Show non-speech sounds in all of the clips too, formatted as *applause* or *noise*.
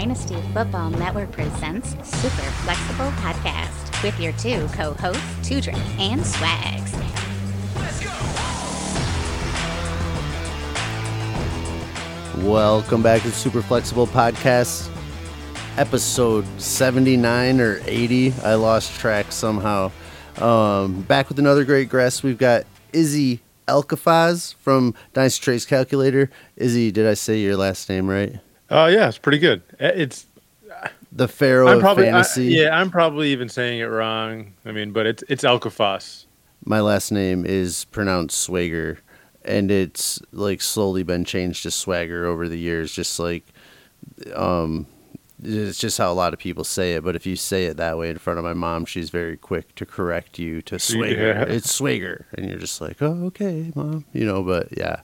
Dynasty Football Network presents Super Flexible Podcast with your two co-hosts, Tudrin and Swags. Welcome back to Super Flexible Podcast, episode 79 or 80. I lost track somehow. Um, back with another great guest. We've got Izzy Elkafaz from Dynasty Trades Calculator. Izzy, did I say your last name right? Oh yeah, it's pretty good. Uh, It's The Pharaoh I'm of probably I- yeah, I'm probably even saying it wrong. I mean, but it's it's Alcafas. My last name is pronounced Swagger, and it's like slowly been changed to Swagger over the years. Just like, um, it's just how a lot of people say it. But if you say it that way in front of my mom, she's very quick to correct you to Swagger. Yeah. It's Swagger, and you're just like, oh, okay, mom, you know. But yeah,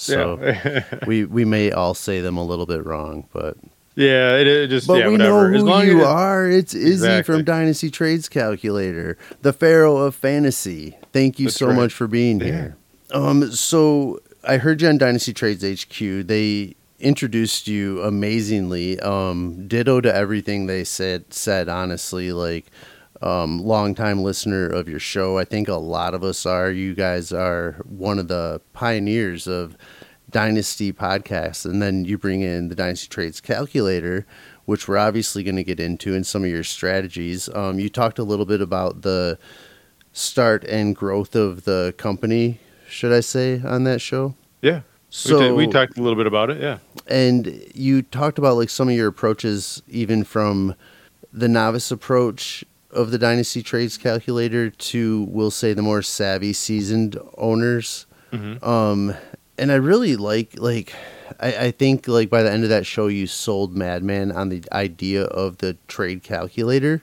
so yeah, *laughs* we we may all say them a little bit wrong, but yeah, it, it just but yeah, we whatever. know as who long you as are. It's Izzy Exactly. from Dynasty Trades Calculator, the Pharaoh of Fantasy. Thank you That's so right. much for being here. Um, so I heard you on Dynasty Trades HQ. They introduced you amazingly. Um, ditto to everything they said. Said honestly, like um, longtime listener of your show. I think a lot of us are. You guys are one of the pioneers of Dynasty podcast, and then you bring in the Dynasty Trades Calculator, which we're obviously going to get into in some of your strategies. Um, you talked a little bit about the start and growth of the company, should I say, on that show? yeah. So we, did, we talked a little bit about it. Yeah, and you talked about like some of your approaches, even from the novice approach of the Dynasty Trades Calculator to, we'll say, the more savvy, seasoned owners. Mhm. Um, and I really like like I, I think like by the end of that show, you sold Madman on the idea of the trade calculator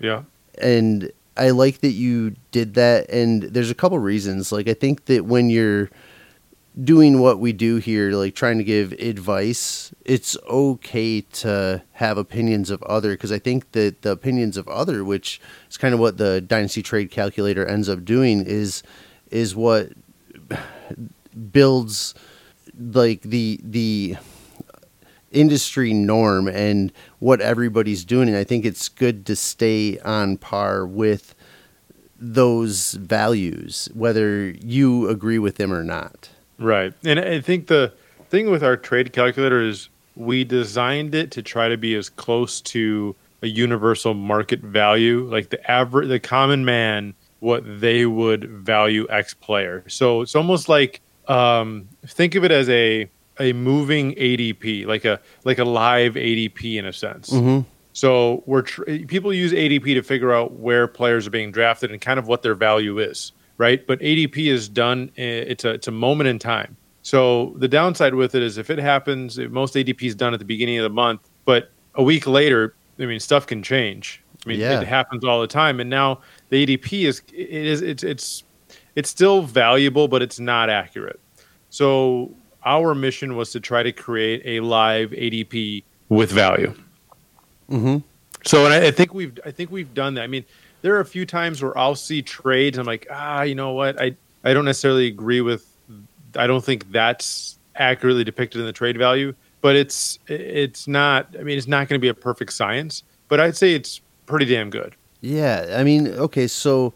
yeah, and I like that you did that. And there's a couple reasons. Like I think that when you're doing what we do here, like trying to give advice, it's okay to have opinions of other because I think that the opinions of other, which is kind of what the Dynasty Trade Calculator ends up doing, is is what builds like the the industry norm and what everybody's doing and i think it's good to stay on par with those values whether you agree with them or not right. And I think the thing with our trade calculator is we designed it to try to be as close to a universal market value, like the average, the common man, what they would value X player. So it's almost like um, think of it as a a moving ADP, like a like a live ADP in a sense. mm-hmm. So we're tr- people use ADP to figure out where players are being drafted and kind of what their value is, right? But ADP is done. It's a it's a moment in time. So the downside with it is if it happens, most ADP is done at the beginning of the month, but a week later, I mean, stuff can change. I mean, Yeah. it happens all the time. And now the ADP is it is it's it's it's still valuable, but it's not accurate. So our mission was to try to create a live ADP with value. Mm-hmm. So, and I, I think we've, I think we've done that. I mean, there are a few times where I'll see trades. I'm like, ah, you know what? I, I don't necessarily agree with. I don't think that's accurately depicted in the trade value, but it's, it's not. I mean, it's not going to be a perfect science, but I'd say it's pretty damn good. Yeah, I mean, okay, so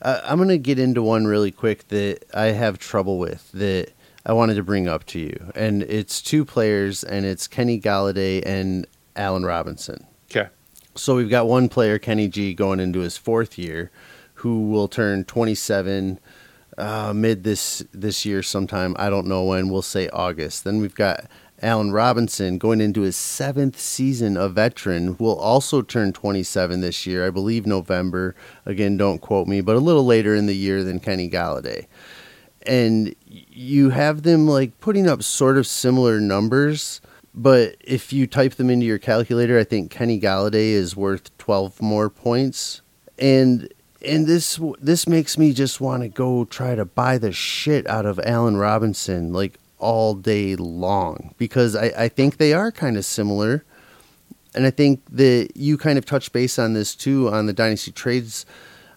uh, I'm going to get into one really quick that I have trouble with that I wanted to bring up to you. And it's two players, and it's Kenny Golladay and Allen Robinson. Okay. So we've got one player, Kenny G, going into his fourth year, who will turn 27 uh, mid this this year sometime. I don't know when. We'll say August. Then we've got Allen Robinson going into his seventh season of veteran. Will also turn 27 this year. I believe November. Again, don't quote me, but a little later in the year than Kenny Golladay. And you have them like putting up sort of similar numbers. But if you type them into your calculator, I think Kenny Golladay is worth 12 more points. And and this this makes me just want to go try to buy the shit out of Allen Robinson like all day long because I, I think they are kind of similar. And I think that you kind of touched base on this too on the Dynasty Trades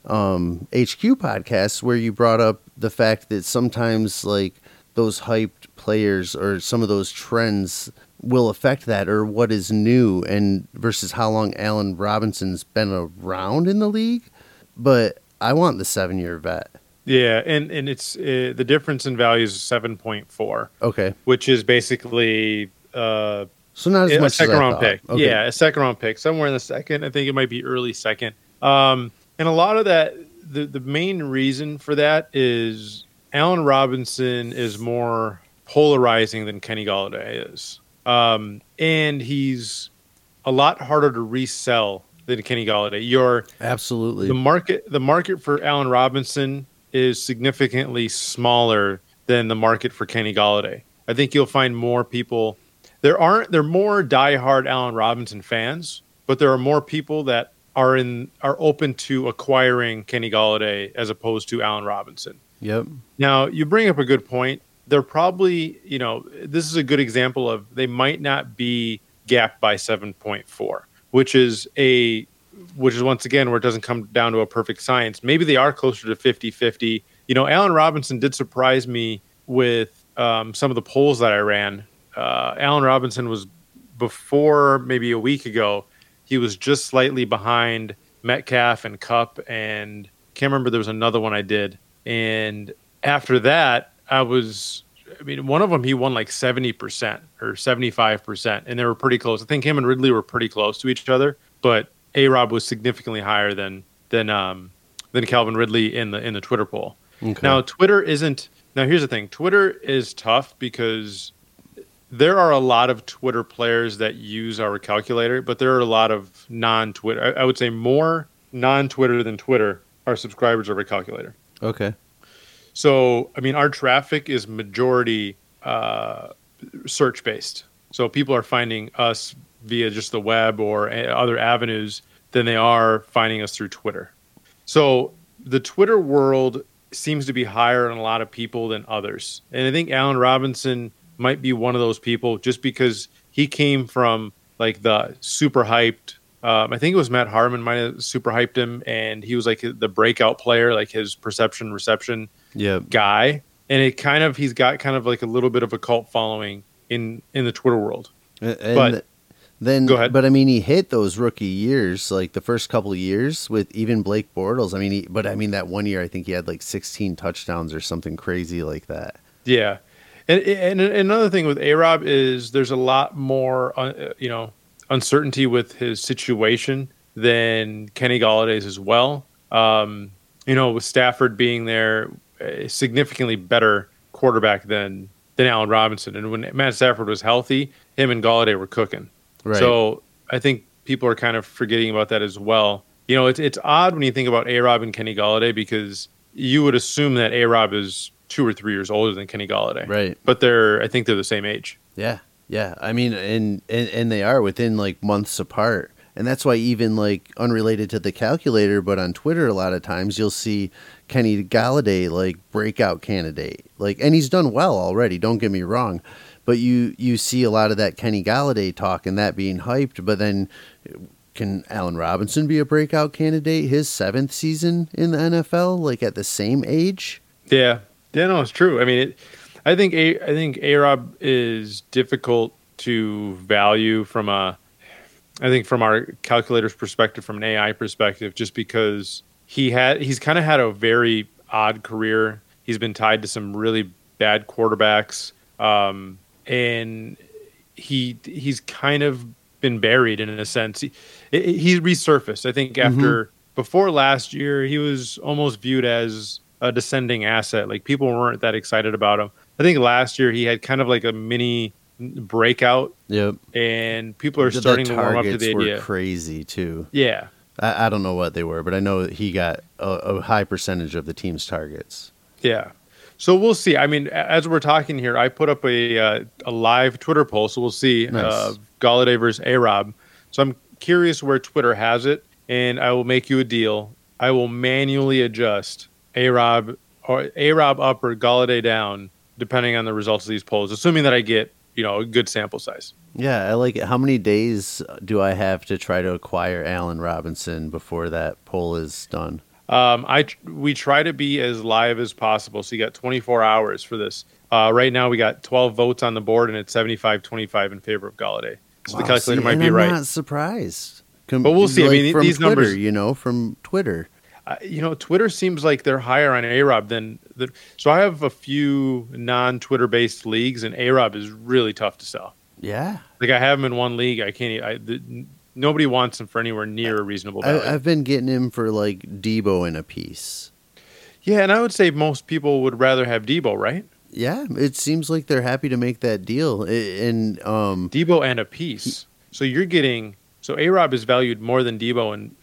um, HQ podcast, where you brought up the fact that sometimes like those hyped players or some of those trends will affect that or what is new and versus how long Allen Robinson's been around in the league. But I want the seven year vet. Yeah, and and it's uh, the difference in value is seven point four, Okay. which is basically uh, So not as a much second as round thought. pick. Okay. Yeah, a second round pick, somewhere in the second. I think it might be early second. Um, and a lot of that, the the main reason for that is Allen Robinson is more polarizing than Kenny Golladay is, um, and he's a lot harder to resell than Kenny Golladay. Your Absolutely. the market the market for Allen Robinson is significantly smaller than the market for Kenny Golladay. I think you'll find more people there aren't there are more diehard Allen Robinson fans, but there are more people that are in are open to acquiring Kenny Golladay as opposed to Allen Robinson. yep. Now, you bring up a good point. They're probably, you know, this is a good example of they might not be gapped by 7.4, which is a which is once again where it doesn't come down to a perfect science. Maybe they are closer to 50-50. You know, Allen Robinson did surprise me with um, some of the polls that I ran. Uh, Allen Robinson was before maybe a week ago, he was just slightly behind Metcalf and Kupp and can't remember there was another one I did. And after that, I was I mean, one of them he won like 70% or 75%, and they were pretty close. I think him and Ridley were pretty close to each other, but A Rob was significantly higher than than um than Calvin Ridley in the in the Twitter poll. Okay. Now Twitter isn't now here's the thing. Twitter is tough because there are a lot of Twitter players that use our calculator, but there are a lot of non-Twitter. I, I would say more non-Twitter than Twitter are subscribers of our calculator. okay. So, I mean, our traffic is majority uh, search based. So people are finding us via just the web or other avenues than they are finding us through Twitter. So the Twitter world seems to be higher on a lot of people than others. And I think Allen Robinson might be one of those people just because he came from like the super hyped. Um, I think it was Matt Harmon might have super hyped him, and he was like the breakout player, like his perception reception Yep. guy. And it kind of he's got kind of like a little bit of a cult following in in the Twitter world. And But- then, Go ahead. but I mean, he hit those rookie years, like the first couple of years with even Blake Bortles. I mean, he, but I mean that one year, I think he had like 16 touchdowns or something crazy like that. Yeah, and and another thing with A Rob is there's a lot more uh, you know uncertainty with his situation than Kenny Golladay's as well. Um, you know, with Stafford being there, a significantly better quarterback than than Allen Robinson, and when Matt Stafford was healthy, him and Golladay were cooking. Right. So I think people are kind of forgetting about that as well. You know, it's it's odd when you think about A Rob and Kenny Golladay because you would assume that A Rob is two or three years older than Kenny Golladay. Right. But they're I think they're the same age. Yeah, yeah. I mean, and, and and they are within like months apart, and that's why even like unrelated to the calculator, but on Twitter, a lot of times you'll see Kenny Golladay like breakout candidate, like, and he's done well already. Don't get me wrong, but you you see a lot of that Kenny Golladay talk and that being hyped, but then. Can Allen Robinson be a breakout candidate? His seventh season in the NFL, like at the same age. Yeah. Yeah, no, it's true. I mean, it, I think a I think A Rob is difficult to value from a I think from our calculator's perspective, from an AI perspective, just because he had he's kind of had a very odd career. He's been tied to some really bad quarterbacks, um, and he he's kind of been buried in a sense. He, he resurfaced. I think mm-hmm. after before last year, he was almost viewed as a descending asset. Like people weren't that excited about him. I think last year he had kind of like a mini breakout, Yep. and people are The starting to warm up to the were idea. crazy too. Yeah, I, I don't know what they were, but I know he got a, a high percentage of the team's targets. Yeah. So we'll see. I mean, as we're talking here, I put up a uh, a live Twitter poll, so we'll see Nice. uh, Golladay versus A Rob. So I'm curious where Twitter has it, and I will make you a deal. I will manually adjust A Rob or A Rob up or Golladay down, depending on the results of these polls, assuming that I get you know a good sample size. Yeah, I like it. How many days do I have to try to acquire Allen Robinson before that poll is done? Um, I we try to be as live as possible. So you got 24 hours for this. Uh, right now we got 12 votes on the board, and it's 75-25 in favor of Golladay. So Wow, the calculator see, might be I'm right. not surprised. Com- But we'll see. I mean, from these Twitter, numbers- you know, from Twitter. Uh, you know, Twitter seems like they're higher on Arob than the. So I have a few non-Twitter based leagues, and Arob is really tough to sell. Yeah, Like I have him in one league, I can't. I the, nobody wants him for anywhere near a reasonable value. I, I've been getting him for like Deebo in a piece. yeah, and I would say most people would rather have Deebo, right? Yeah, it seems like they're happy to make that deal. And um, Deebo and a piece. So you're getting so A Rob is valued more than Deebo, and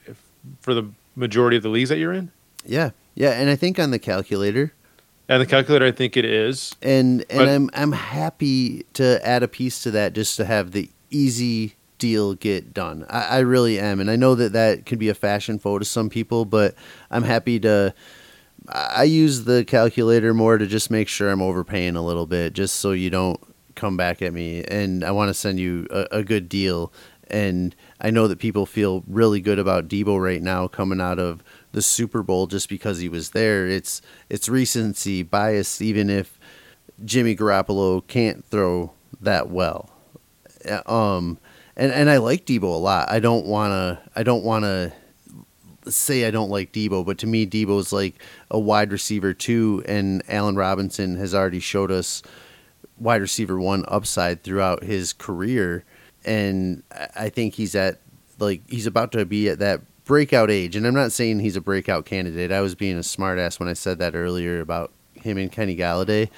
for the majority of the leagues that you're in, yeah, yeah, and I think on the calculator, and the calculator, I think it is. and and But- I'm I'm happy to add a piece to that just to have the easy deal get done. I, I really am, and I know that that can be a fashion photo to some people, but I'm happy to. I I use the calculator more to just make sure I'm overpaying a little bit, just so you don't come back at me. And I want to send you a, a good deal. And I know that people feel really good about Deebo right now coming out of the Super Bowl just because he was there. It's it's recency bias, even if Jimmy Garoppolo can't throw that well. Uh, Um, and and I like Deebo a lot. I don't wanna I don't wanna say I don't like Deebo, but to me Deebo's like a wide receiver too, and Allen Robinson has already showed us wide receiver one upside throughout his career, and I- think he's at like he's about to be at that breakout age. And I'm not saying he's a breakout candidate. I was being a smartass when I said that earlier about him and Kenny Golladay,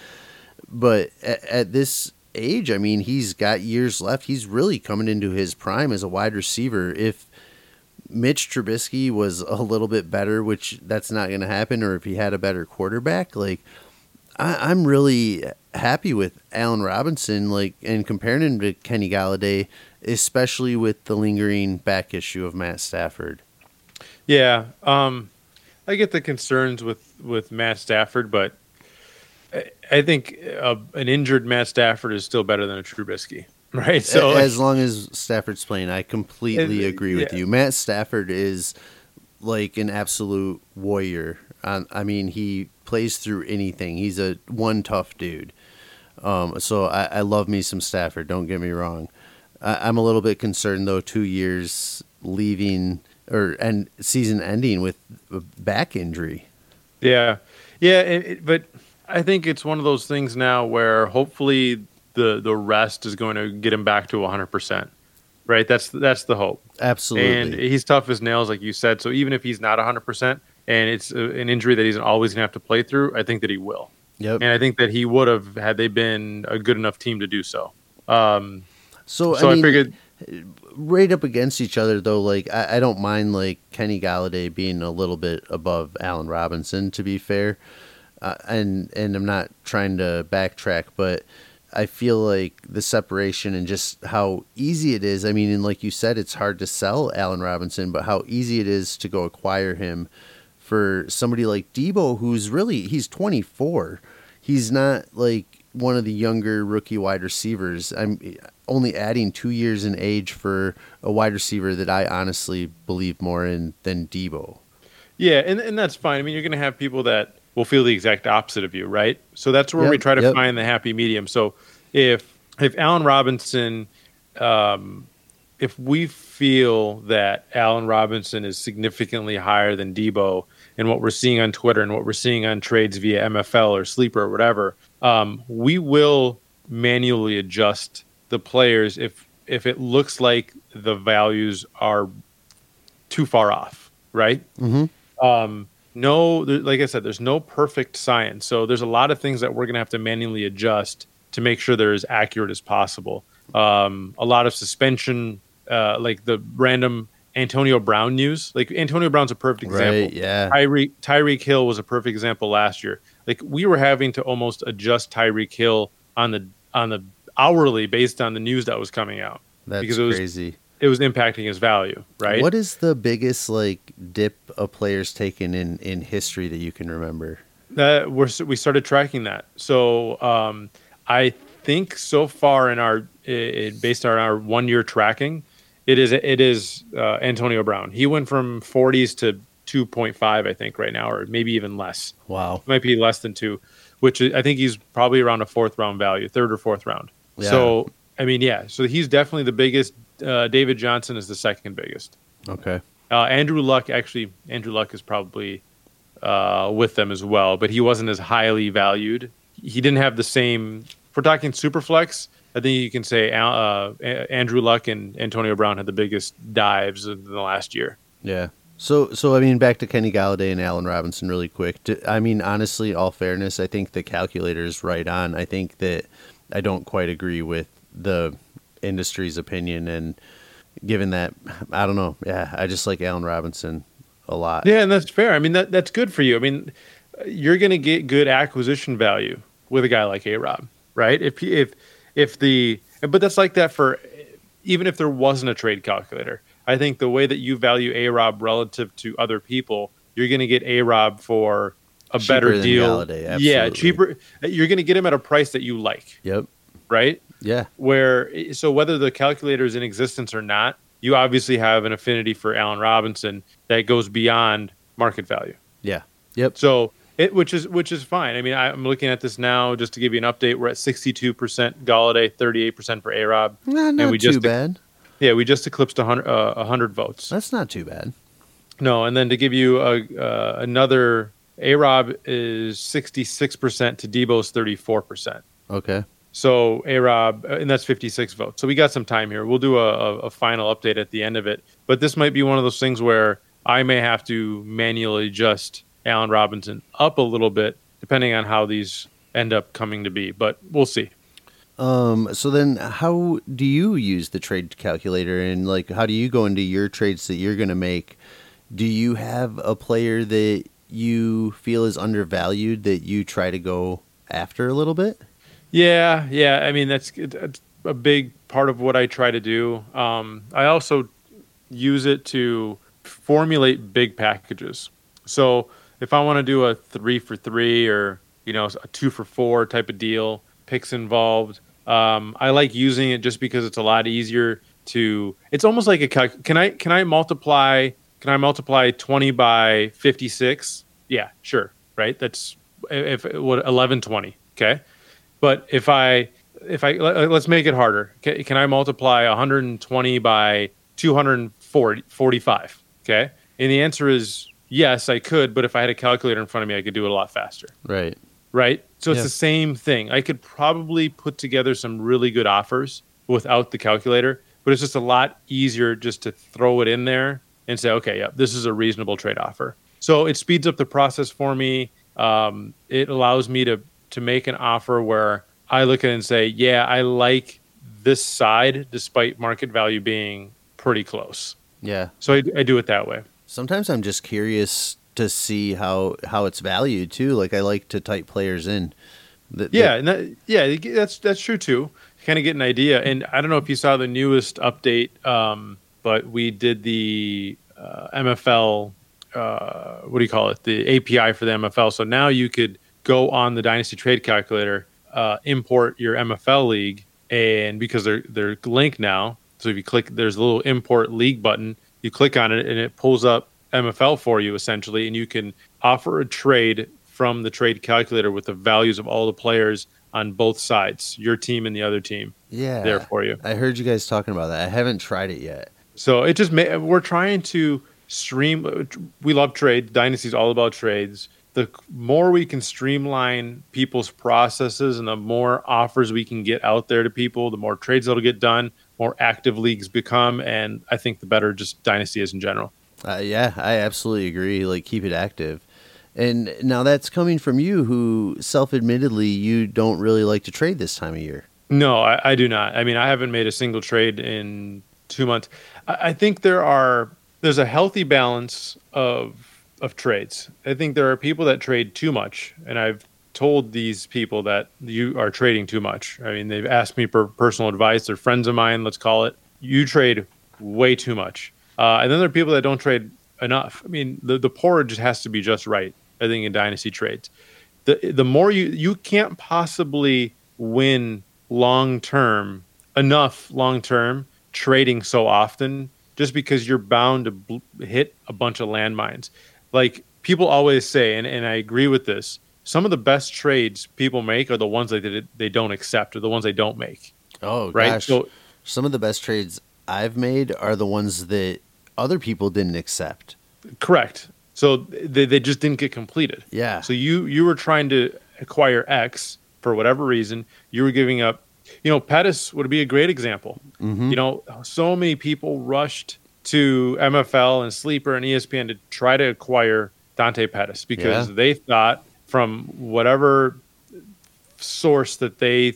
but at, at this age, I mean, he's got years left. He's really coming into his prime as a wide receiver. If Mitch Trubisky was a little bit better, which that's not going to happen, or if he had a better quarterback, like I, I'm really happy with Allen Robinson, like and comparing him to Kenny Golladay, especially with the lingering back issue of Matt Stafford. Yeah, um, I get the concerns with with Matt Stafford, but I, I think uh, an injured Matt Stafford is still better than a Trubisky, *laughs* right? So as long as Stafford's playing, I completely Uh, agree with yeah. you. Matt Stafford is like an absolute warrior. Um, I mean, he plays through anything. He's a one tough dude. Um, so I, I love me some Stafford. Don't get me wrong. I, I'm a little bit concerned though. Two years leaving or and season ending with a back injury. Yeah, yeah, it, it- but I think it's one of those things now where hopefully the the rest is going to get him back to 100. percent Right, that's that's the hope. Absolutely. And he's tough as nails, like you said. So even if he's not 100 percent and it's a, an injury that he's always going to have to play through, I think that he will. yep. And I think that he would have had they been a good enough team to do so. Um, So, so I, I, mean, figured, right up against each other though like I, I don't mind like kenny golladay being a little bit above allen robinson to be fair uh, and and i'm not trying to backtrack but i feel like the separation and just how easy it is i mean and like you said it's hard to sell allen robinson but how easy it is to go acquire him for somebody like deebo who's really he's 24 he's not like one of the younger rookie wide receivers. I'm only adding two years in age for a wide receiver that I honestly believe more in than Deebo. yeah, and, and that's fine. I mean, you're going to have people that will feel the exact opposite of you, right? So that's where we try to yep. find the happy medium. So if if Allen Robinson, um, if we feel that Allen Robinson is significantly higher than Deebo, and what we're seeing on Twitter and what we're seeing on trades via MFL or Sleeper or whatever, um, we will manually adjust the players if if it looks like the values are too far off, right? Mm-hmm. Um, no, like I said, there's no perfect science, so there's a lot of things that we're going to have to manually adjust to make sure they're as accurate as possible. Um, a lot of suspension, uh, like the random Antonio Brown news. Like Antonio Brown's a perfect example. Right? Yeah. Tyreek Tyreek Hill was a perfect example last year. Like we were having to almost adjust Tyreek Hill on the on the hourly based on the news that was coming out. That's because it was- crazy. It was impacting his value, right? What is the biggest like dip a player's taken in in history that you can remember? that we're we started tracking that. So um, I think so far in our it, based on our one year tracking, it is it is uh, Antonio Brown. He went from 40s to 2.5, I think, right now, or maybe even less. Wow. It might be less than two, which I think he's probably around a fourth round value, third or fourth round. Yeah. So, I mean, yeah. So he's definitely the biggest. Uh, David Johnson is the second biggest. Okay. Uh, Andrew Luck, actually, Andrew Luck is probably uh, with them as well, but he wasn't as highly valued. He didn't have the same. If we're talking Superflex, I think you can say uh, Andrew Luck and Antonio Brown had the biggest dives in the last year. Yeah. So, so I mean, back to Kenny Golladay and Allen Robinson, really quick. I mean, honestly, all fairness, I think the calculator is right on. I think that I don't quite agree with the industry's opinion, and given that, I don't know. Yeah, I just like Allen Robinson a lot. Yeah, and that's fair. I mean, that that's good for you. I mean, you're going to get good acquisition value with a guy like A Rob, right? If if if the but that's like that for even if there wasn't a trade calculator. I think the way that you value A Rob relative to other people, you're going to get A Rob for a Cheaper better deal. Golladay, yeah, cheaper. You're going to get him at a price that you like, Yep. right? Yeah. Where so whether the calculator is in existence or not, you obviously have an affinity for Allen Robinson that goes beyond market value. Yeah. Yep. So it, which is which is fine. I mean, I, I'm looking at this now just to give you an update. We're at 62 percent Golladay, 38 percent for A Rob. Nah, not we too just- bad. Yeah, we just eclipsed 100 uh, 100 votes. That's not too bad. No, and then to give you a, uh, another, A Rob is 66 percent to Deebo's 34 percent. Okay. So A Rob, and that's 56 votes. So we got some time here. We'll do a, a, final update at the end of it. But this might be one of those things where I may have to manually adjust Allen Robinson up a little bit, depending on how these end up coming to be. But we'll see. Um. So then, how do you use the trade calculator, and like, how do you go into your trades that you're going to make? Do you have a player that you feel is undervalued that you try to go after a little bit? Yeah, yeah. I mean, that's, a big part of what I try to do. Um, I also use it to formulate big packages. So if I want to do a three for three or you know a two for four type of deal, picks involved. Um, I like using it just because it's a lot easier to. It's almost like a. Can I can I multiply? Can I multiply twenty by fifty six? Yeah, sure. Right. That's if what eleven twenty. Okay. But if I if I let- let's make it harder. Can, can I multiply 120 by 245? Okay. And the answer is yes, I could. But if I had a calculator in front of me, I could do it a lot faster. Right. Right. So it's Yeah. the same thing. I could probably put together some really good offers without the calculator, but it's just a lot easier just to throw it in there and say, okay, yeah, this is a reasonable trade offer. So it speeds up the process for me. Um, it allows me to to make an offer where I look at it and say, yeah, I like this side despite market value being pretty close. Yeah. So I, I do it that way. Sometimes I'm just curious to see how how it's valued too. Like I like to type players in. The- the- Yeah, and that, yeah, that's that's true too. Kind of get an idea, and I don't know if you saw the newest update, um, but we did the uh, MFL. Uh, what do you call it? The API for the MFL. So now you could go on the Dynasty Trade Calculator, uh, import your MFL league, and because they're they're linked now, so if you click, there's a little import league button. You click on it, and it pulls up MFL for you essentially, and you can offer a trade from the trade calculator with the values of all the players on both sides, your team and the other team, yeah. there for you. I heard you guys talking about that. I haven't tried it yet. So it just ma- we're trying to stream. We love trade. Dynasty's all about trades. The more we can streamline people's processes and the more offers we can get out there to people, the more trades that'll get done, more active leagues become, and I think the better just Dynasty is in general. Uh, yeah, I absolutely agree. Like, keep it active. And now that's coming from you, who self-admittedly you don't really like to trade this time of year. No, I, I do not. I mean, I haven't made a single trade in two months. I, I think there are there's a healthy balance of of trades. I think there are people that trade too much, and I've told these people that you are trading too much. I mean, they've asked me for personal advice. They're friends of mine. Let's call it. You trade way too much, uh, and then there are people that don't trade enough. I mean, the the porridge has to be just right. I think in dynasty trades, the the more you you can't possibly win long term enough long term trading so often just because you're bound to bl- hit a bunch of landmines. Like people always say, and, and I agree with this. Some of the best trades people make are the ones that they, they don't accept, or the ones they don't make. Oh, Right? gosh. So- Some of the best trades I've made are the ones that other people didn't accept. Correct. So they, they just didn't get completed. Yeah. So you you were trying to acquire X for whatever reason. You were giving up. You know, Pettis would be a great example. Mhm. You know, so many people rushed to MFL and Sleeper and ESPN to try to acquire Dante Pettis because Yeah. they thought from whatever source that they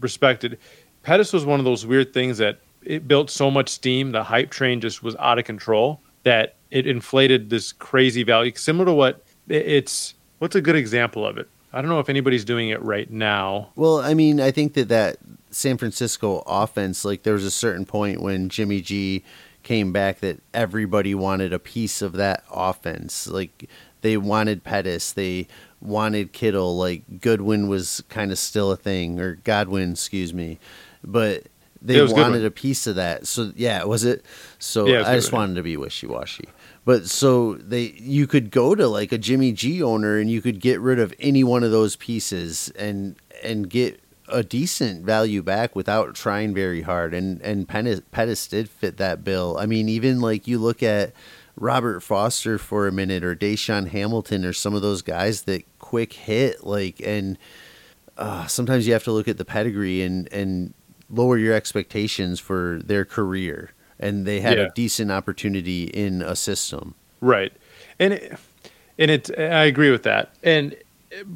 respected, Pettis was one of those weird things that it built so much steam. The hype train just was out of control that it inflated this crazy value. Similar to what it's. What's a good example of it? I don't know if anybody's doing it right now. Well, I mean, I think that that San Francisco offense, like there was a certain point when Jimmy G came back that everybody wanted a piece of that offense. Like they wanted Pettis, they wanted Kittle, like Goodwin was kind of still a thing, or Godwin, excuse me, but they wanted Goodwin. a piece of that. So yeah, was it? So Yeah, it was I just Goodwin. wanted to be wishy washy. But so they you could go to like a Jimmy G owner and you could get rid of any one of those pieces and and get a decent value back without trying very hard. And and Pettis, Pettis did fit that bill. I mean, even like you look at Robert Foster for a minute or DaeSean Hamilton or some of those guys that quick hit like and uh, sometimes you have to look at the pedigree and and lower your expectations for their career and they had Yeah. a decent opportunity in a system Right, and it, and it I agree with that. And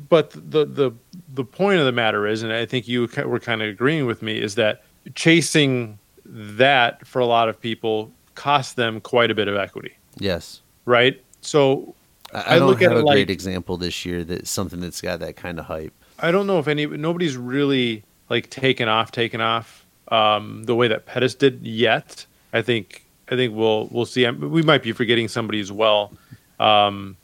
but the the the point of the matter is, and I think you were kind of agreeing with me, is that chasing that for a lot of people costs them quite a bit of equity. yes Right. So i, I I don't look at have a like- great example this year that something that's got that kind of hype I don't know if any nobody's really like taken off, taken off um, the way that Pettis did yet. I think I think we'll we'll see. We might be forgetting somebody as well, um,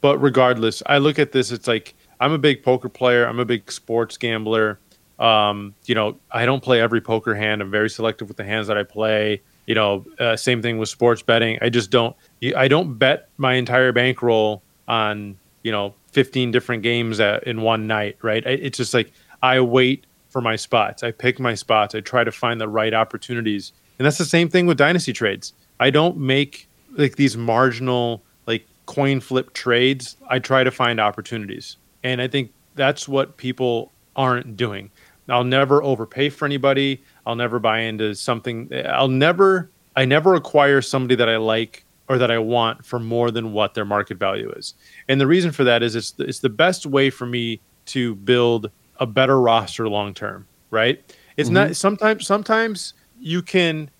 but regardless, I look at this. It's like I'm a big poker player. I'm a big sports gambler. Um, you know, I don't play every poker hand. I'm very selective with the hands that I play. You know, uh, same thing with sports betting. I just don't. I don't bet my entire bankroll on you know 15 different games at, in one night. Right? It's just like I wait for my spots. I pick my spots. I try to find the right opportunities. And that's the same thing with dynasty trades. I don't make like these marginal like coin flip trades. I try to find opportunities. And I think that's what people aren't doing. I'll never overpay for anybody. I'll never buy into something. I'll never I never acquire somebody that I like or that I want for more than what their market value is. And the reason for that is it's the, it's the best way for me to build a better roster long term, right? It's not sometimes sometimes you can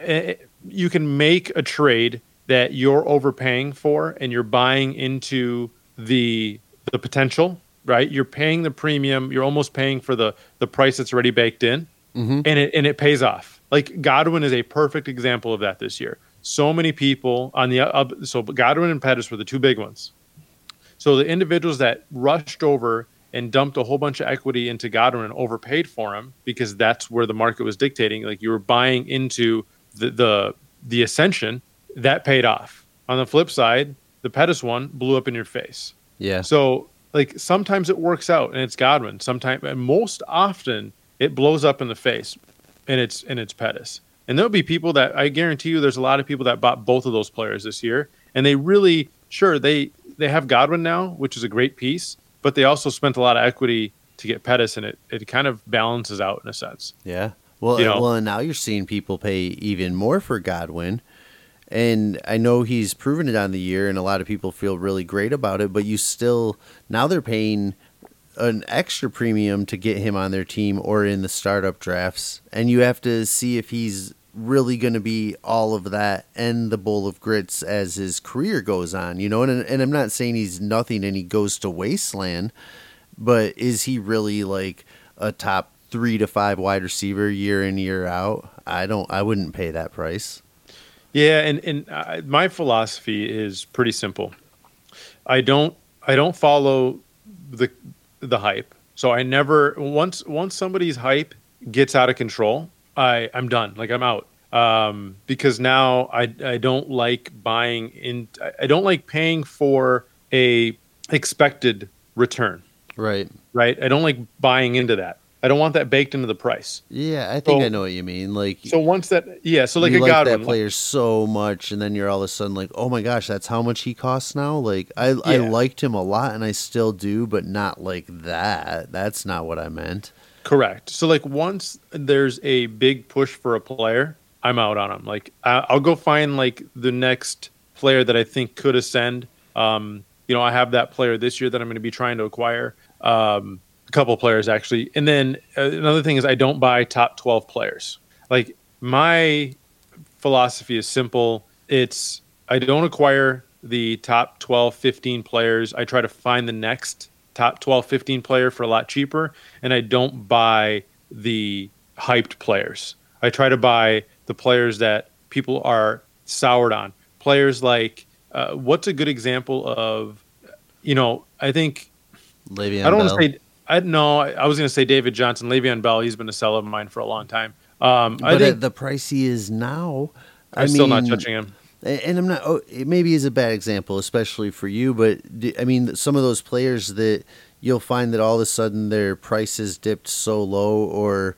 eh, you can make a trade that you're overpaying for and you're buying into the the potential, right? You're paying the premium, you're almost paying for the the price that's already baked in Mhm. and it and it pays off. Like Godwin is a perfect example of that this year. So many people on the up, so Godwin and Pettis were the two big ones. So the individuals that rushed over and dumped a whole bunch of equity into Godwin and overpaid for him because that's where the market was dictating. Like you were buying into the the, the ascension that paid off. On the flip side, the Pettis one blew up in your face. Yeah So like sometimes it works out and it's Godwin. Sometimes and most often it blows up in the face and it's and it's Pettis. And there'll be people that I guarantee you there's a lot of people that bought both of those players this year and they really sure they they have Godwin now, which is a great piece, but they also spent a lot of equity to get Pettis and it it kind of balances out in a sense. Yeah. Well, You know- well, and now you're seeing people pay even more for Godwin, and I know he's proven it on the year, and a lot of people feel really great about it. But you still now they're paying an extra premium to get him on their team or in the startup drafts, and you have to see if he's really going to be all of that and the bowl of grits as his career goes on. You know, and and I'm not saying he's nothing and he goes to wasteland, but is he really like a top three to five wide receiver year in year out? I don't. I wouldn't pay that price. Yeah, and and my philosophy is pretty simple. I don't I don't follow the the hype. So I never once once somebody's hype gets out of control, I I'm done. Like I'm out. um, because now I I don't like buying in. I don't like paying for a expected return. Right. Right. I don't like buying into that. I don't want that baked into the price. Yeah, I think So- I know what you mean. Like, So once that, yeah. So like you a like Godwin, that player so much, and then you're all of a sudden like, oh my gosh, that's how much he costs now. Like, I I liked him a lot, and I still do, but not like that. That's not what I meant. Correct. So like once there's a big push for a player, I'm out on him. Like I- I'll go find like the next player that I think could ascend. Um, you know, I have that player this year that I'm going to be trying to acquire. Um, a couple players actually, and then uh, another thing is I don't buy top 12 players. Like my philosophy is simple. It's I don't acquire the top 12, 15 players. I try to find the next top 12, 15 player for a lot cheaper, and I don't buy the hyped players. I try to buy the players that people are soured on. Players like uh, what's a good example of, you know, I think Le'Veon I don't want to say. I no. I I was going to say David Johnson, Le'Veon Bell. He's been a sell of mine for a long time. Um, I think at the price he is now, I I'm still not touching him. And I'm not. Oh, it maybe is a bad example, especially for you. But I mean, some of those players that you'll find that all of a sudden their prices dipped so low, or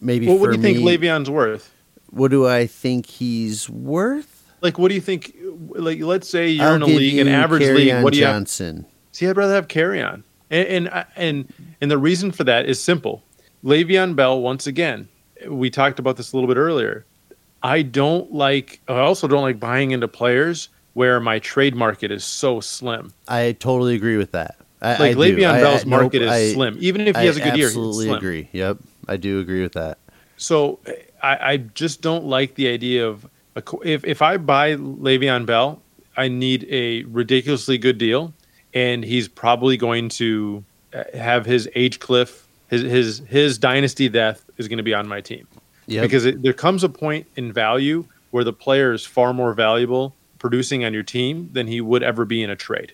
maybe Well, what do you think me, Le'Veon's worth? what do I think he's worth? Like, what do you think? Like, let's say you're I'll in a league, an average league. What do you have? Johnson? See, I'd rather have Kerryon, and and uh, and and the reason for that is simple. Le'Veon Bell, once again, we talked about this a little bit earlier. I don't like. I also don't like buying into players where my trade market is so slim. I totally agree with that. I, Like I. Le'Veon I- Bell's I- nope, market is I- slim. Even if he has a good year, he's absolutely agree. Yep, I do agree with that. So I, I just don't like the idea of a if if I buy Le'Veon Bell, I need a ridiculously good deal, and he's probably going to uh, have his age cliff, his his his dynasty death is going to be on my team Yep. because it, there comes a point in value where the player is far more valuable producing on your team than he would ever be in a trade.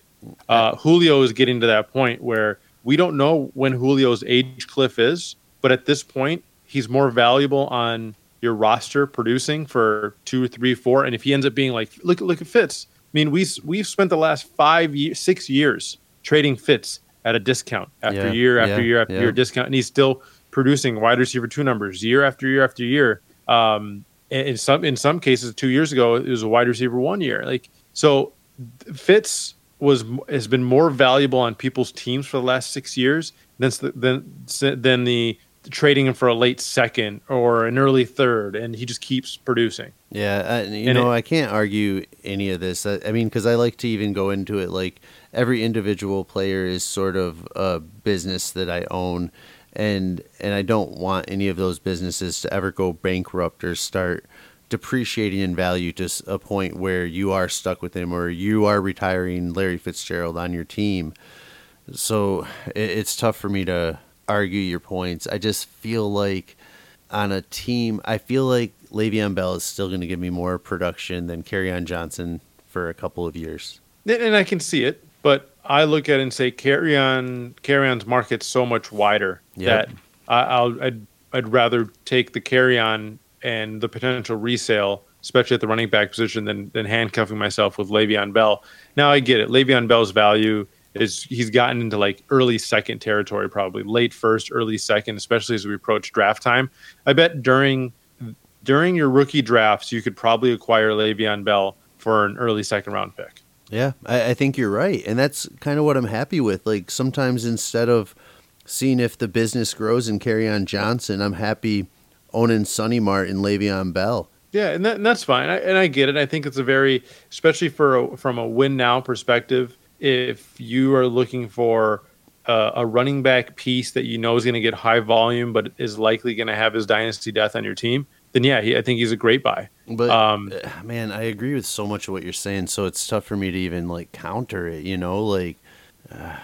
Uh, Julio is getting to that point where we don't know when Julio's age cliff is, but at this point, he's more valuable on your roster producing for two, three, four. And if he ends up being like, look, look at Fitz. I mean, we we've spent the last five years, six years trading Fitz at a discount after Yeah, year after yeah, year after yeah. year discount, and he's still producing wide receiver two numbers year after year after year. Um, in some in some cases, two years ago, it was a wide receiver one year. Like so, Fitz was has been more valuable on people's teams for the last six years than than than the trading him for a late second or an early third, and he just keeps producing. Yeah, I, you And know, it- I can't argue any of this. I, I mean, because I like to even go into it like every individual player is sort of a business that I own, and and I don't want any of those businesses to ever go bankrupt or start depreciating in value to a point where you are stuck with him or you are retiring Larry Fitzgerald on your team. So it, it's tough for me to argue your points. I just feel like on a team, I feel like Le'Veon Bell is still going to give me more production than on Johnson for a couple of years. And- I can see it, but I look at it and say Kerryon carry on's market's so much wider Yep. that I, I'll I'd, I'd rather take the Kerryon and the potential resale, especially at the running back position, than than handcuffing myself with Le'Veon Bell. Now I get it. Le'Veon Bell's value is he's gotten into like early second territory, probably late first, early second, especially as we approach draft time. I bet during during your rookie drafts, you could probably acquire Le'Veon Bell for an early second round pick. Yeah, I, I think you're right, and that's kind of what I'm happy with. Like sometimes instead of seeing if the business grows and Kerryon Johnson, I'm happy owning Sonny Mart and Le'Veon Bell. Yeah, and, that, and that's fine. I, and I get it. I think it's a very, especially for a, from a win now perspective, if you are looking for a, a running back piece that you know is going to get high volume, but is likely going to have his dynasty death on your team, then yeah, he, I think he's a great buy. But Um, uh, man, I agree with so much of what you're saying. So it's tough for me to even like counter it. You know, like uh,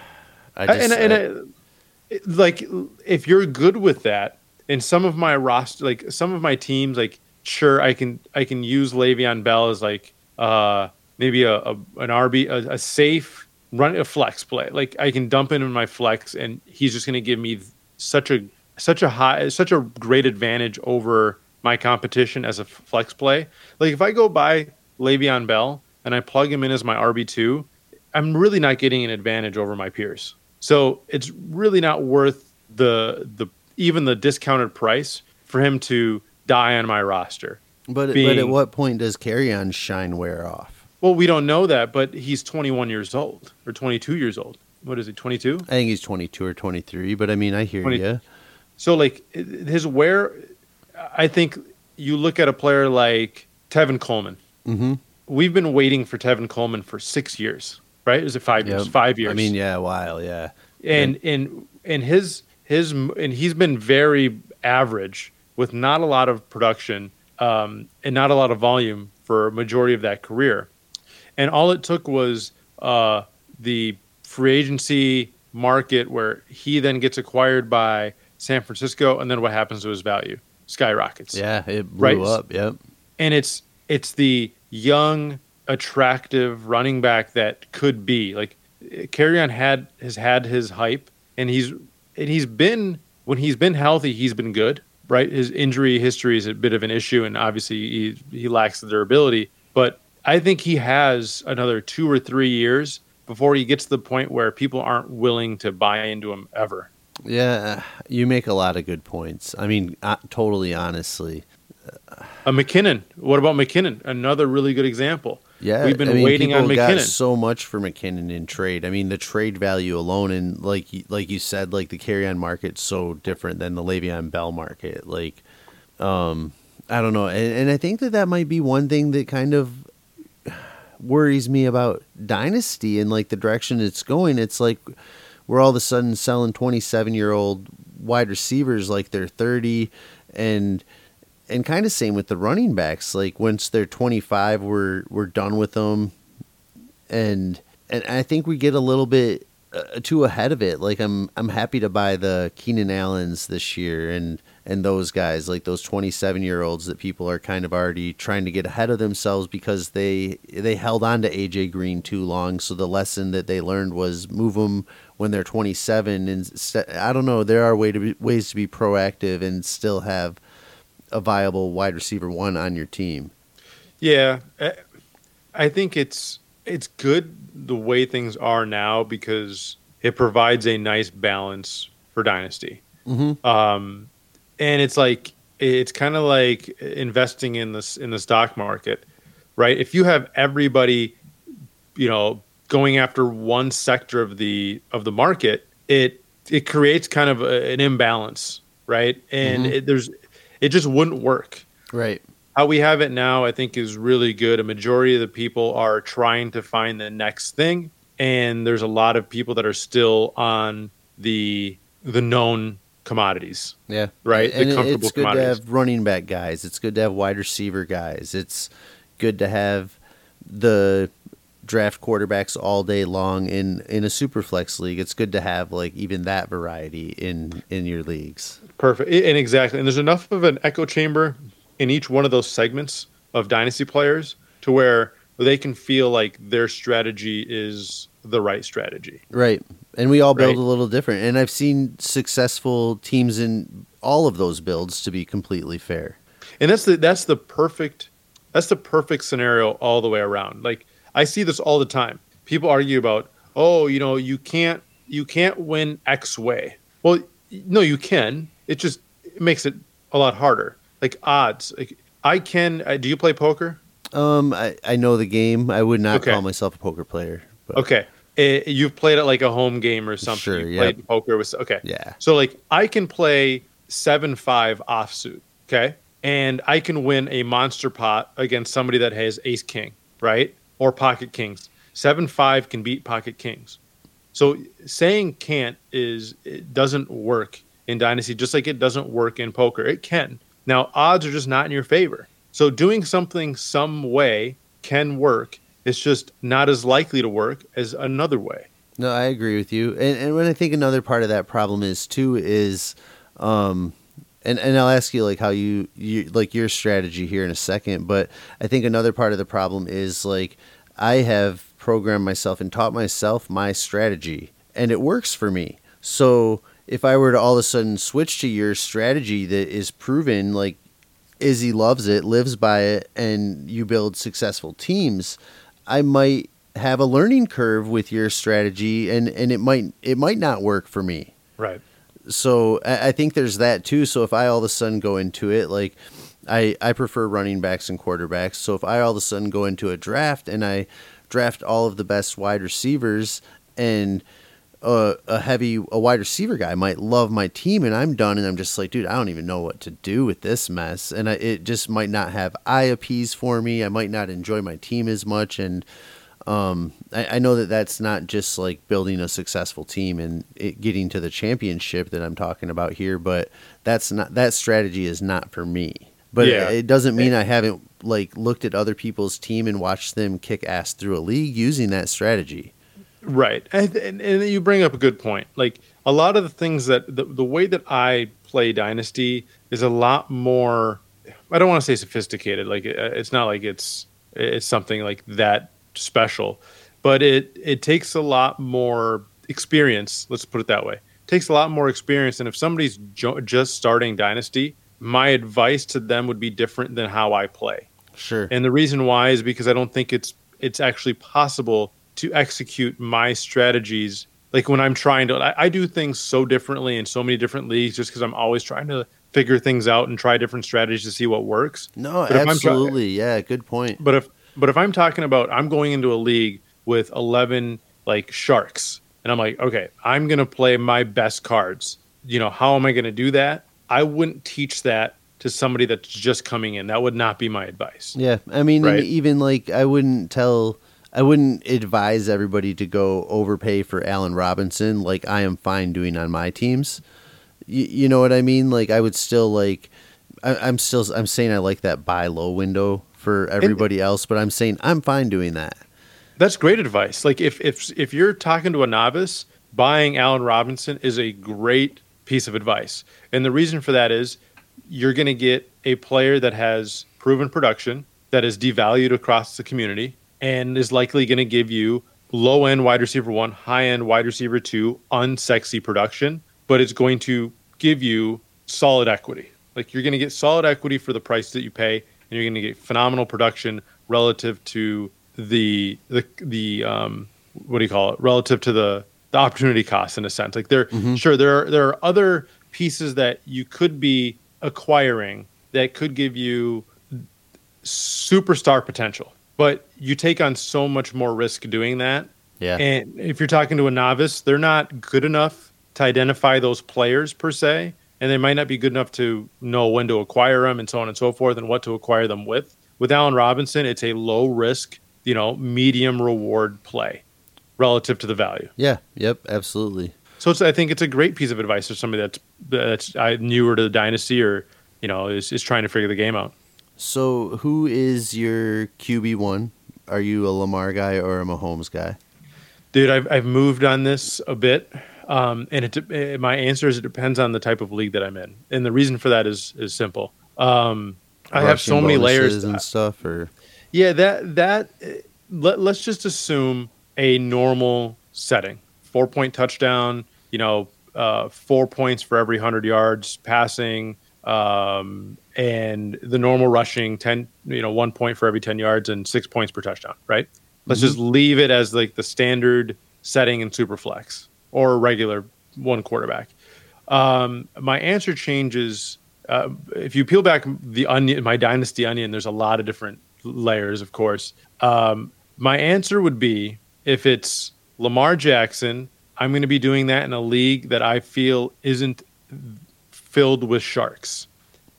I just and, and I- I, like if you're good with that, in some of my roster, like some of my teams, like sure I can I can use Le'Veon Bell as like uh maybe a, a an RB a, a safe run a flex play. Like I can dump him in my flex, and he's just going to give me such a such a high such a great advantage over my competition as a flex play. Like if I go buy Le'Veon Bell and I plug him in as my RB two, I'm really not getting an advantage over my peers. So it's really not worth the the even the discounted price for him to die on my roster. But being, but at what point does Kerryon shine wear off? Well, we don't know that, but he's 21 years old or 22 years old. What is he? 22? I think he's 22 or 23. But I mean, I hear 20, you. So like his wear, I think you look at a player like Tevin Coleman. Mm-hmm. We've been waiting for Tevin Coleman for six years, right? Is it five yep. years? Five years. I mean, yeah, a while, yeah. And and and his his and he's been very average with not a lot of production um, and not a lot of volume for a majority of that career. And all it took was uh, the free agency market where he then gets acquired by San Francisco, and then what happens to his value? Skyrockets. Yeah, it blew right? up. Yep. And it's it's the young, attractive running back that could be like Kerryon had has had his hype, and he's and he's been when he's been healthy, he's been good. Right, his injury history is a bit of an issue, and obviously he he lacks the durability. But I think he has another two or three years before he gets to the point where people aren't willing to buy into him ever. Yeah, you make a lot of good points. I mean, uh, totally honestly. A McKinnon. What about McKinnon? Another really good example. Yeah, we've been I mean, waiting on McKinnon. Got so much for McKinnon in trade. I mean, the trade value alone, and like like you said, like the Kerryon market's so different than the Le'Veon Bell market. Like, um, I don't know, and, and I think that that might be one thing that kind of worries me about Dynasty and like the direction it's going. It's like we're all of a sudden selling 27 year old wide receivers like they're 30 and and kind of same with the running backs like once they're 25 we're we're done with them and and I think we get a little bit uh, too ahead of it like I'm I'm happy to buy the Keenan Allens this year and and those guys like those 27 year olds that people are kind of already trying to get ahead of themselves because they they held on to AJ Green too long so the lesson that they learned was move them when they're 27 and I don't know there are way to be, ways to be proactive and still have a viable wide receiver one on your team. Yeah, I think it's it's good the way things are now because it provides a nice balance for dynasty. Mm-hmm. Um, and it's like it's kind of like investing in this in the stock market, right? If you have everybody, you know, going after one sector of the of the market, it it creates kind of a, an imbalance, right? And mm-hmm. it, there's it just wouldn't work. Right. How we have it now, I think, is really good. A majority of the people are trying to find the next thing, and there's a lot of people that are still on the the known commodities. Yeah. Right. And, and it's good to have running back guys. It's good to have wide receiver guys. It's good to have the draft quarterbacks all day long in in a super flex league. It's good to have like even that variety in in your leagues. Perfect. And exactly. And there's enough of an echo chamber in each one of those segments of dynasty players to where they can feel like their strategy is the right strategy. Right. And we all build right. a little different. And I've seen successful teams in all of those builds to be completely fair. And that's the that's the perfect that's the perfect scenario all the way around. Like I see this all the time. People argue about, "Oh, you know, you can't you can't win X way." Well, no, you can. It just it makes it a lot harder. Like odds. Like I can. Uh, do you play poker? Um, I, I know the game. I would not okay. call myself a poker player. But. Okay, it, you've played it like a home game or something. Sure, you played poker with okay. Yeah. So like I can play seven five offsuit. Okay, and I can win a monster pot against somebody that has ace king, right, or pocket kings. Seven five can beat pocket kings. So saying can't is it doesn't work in dynasty, just like it doesn't work in poker. It can. Now odds are just not in your favor. So doing something some way can work. It's just not as likely to work as another way. No, I agree with you. And and when I think another part of that problem is too is um and, and I'll ask you like how you, you like your strategy here in a second, but I think another part of the problem is like I have programmed myself and taught myself my strategy and it works for me. So if I were to all of a sudden switch to your strategy that is proven like Izzy loves it, lives by it, and you build successful teams, I might have a learning curve with your strategy, and and it might it might not work for me. Right. So I, I think there's that too. So if I all of a sudden go into it like. I, I prefer running backs and quarterbacks. So if I all of a sudden go into a draft and I draft all of the best wide receivers and a, a heavy a wide receiver guy might love my team and I'm done and I'm just like dude I don't even know what to do with this mess. And I, it just might not have eye appease for me. I might not enjoy my team as much. And um, I, I, know that that's not just like building a successful team and it getting to the championship that I'm talking about here but that's not that strategy is not for me. But yeah. it, it doesn't mean I haven't like looked at other people's team and watched them kick ass through a league using that strategy Right, and, and, and, you bring up a good point. Like a lot of the things that the, the way that I play Dynasty is a lot more. I don't want to say sophisticated. Like uh, it's not like it's it's something like that special, but it it takes a lot more experience. Let's put it that way. It takes a lot more experience, and if somebody's jo- just starting Dynasty, my advice to them would be different than how I play. Sure. And the reason why is because I don't think it's it's actually possible to execute my strategies. Like when i'm trying to I, I, do things so differently in so many different leagues just because i'm always trying to figure things out and try different strategies to see what works. No but absolutely. Yeah good point. But if but if i'm talking about i'm going into a league with 11 like sharks and i'm like okay i'm gonna play my best cards. You know how am i gonna do that? I wouldn't teach that to somebody that's just coming in. That would not be my advice. Yeah i mean right? even like i wouldn't tell I wouldn't advise everybody to go overpay for Allen Robinson like I am fine doing on my teams. You, you know what I mean? Like I would still like I, am still I'm saying I like that buy low window for everybody and, else, but I'm saying I'm fine doing that. That's great advice. Like if if if you're talking to a novice, buying Allen Robinson is a great piece of advice. And the reason for that is you're going to get a player that has proven production that is devalued across the community and is likely going to give you low end wide receiver one, high end wide receiver two, unsexy production, but it's going to give you solid equity. Like you're going to get solid equity for the price that you pay, and you're going to get phenomenal production relative to the the the um what do you call it? Relative to the the opportunity cost in a sense. Like there, mm-hmm. sure there are there are other pieces that you could be acquiring that could give you superstar potential but you take on so much more risk doing that. Yeah. And if you're talking to a novice, they're not good enough to identify those players per se, and they might not be good enough to know when to acquire them and so on and so forth and what to acquire them with. With Allen Robinson, it's a low risk, you know, medium reward play relative to the value. Yeah. Yep. Absolutely. So I think it's a great piece of advice for somebody that's that's uh, newer to the dynasty or you know is, is trying to figure the game out. So, who is your QB one? Are you a Lamar guy or a Mahomes guy? Dude, I've I've moved on this a bit, um, and it, it, my answer is it depends on the type of league that I'm in, and the reason for that is is simple. Um, I have so many layers and stuff, or yeah, that that let, let's just assume a normal setting, four point touchdown, you know, uh, four points for every hundred yards passing, um, and the normal rushing 10 you know one point for every 10 yards and six points per touchdown right? Let's mm-hmm. just leave it as like the standard setting in superflex or regular one quarterback. Um, my answer changes uh, if you peel back the onion my dynasty onion there's a lot of different layers of course. Um, my answer would be if it's lamar jackson i'm going to be doing that in a league that i feel isn't filled with sharks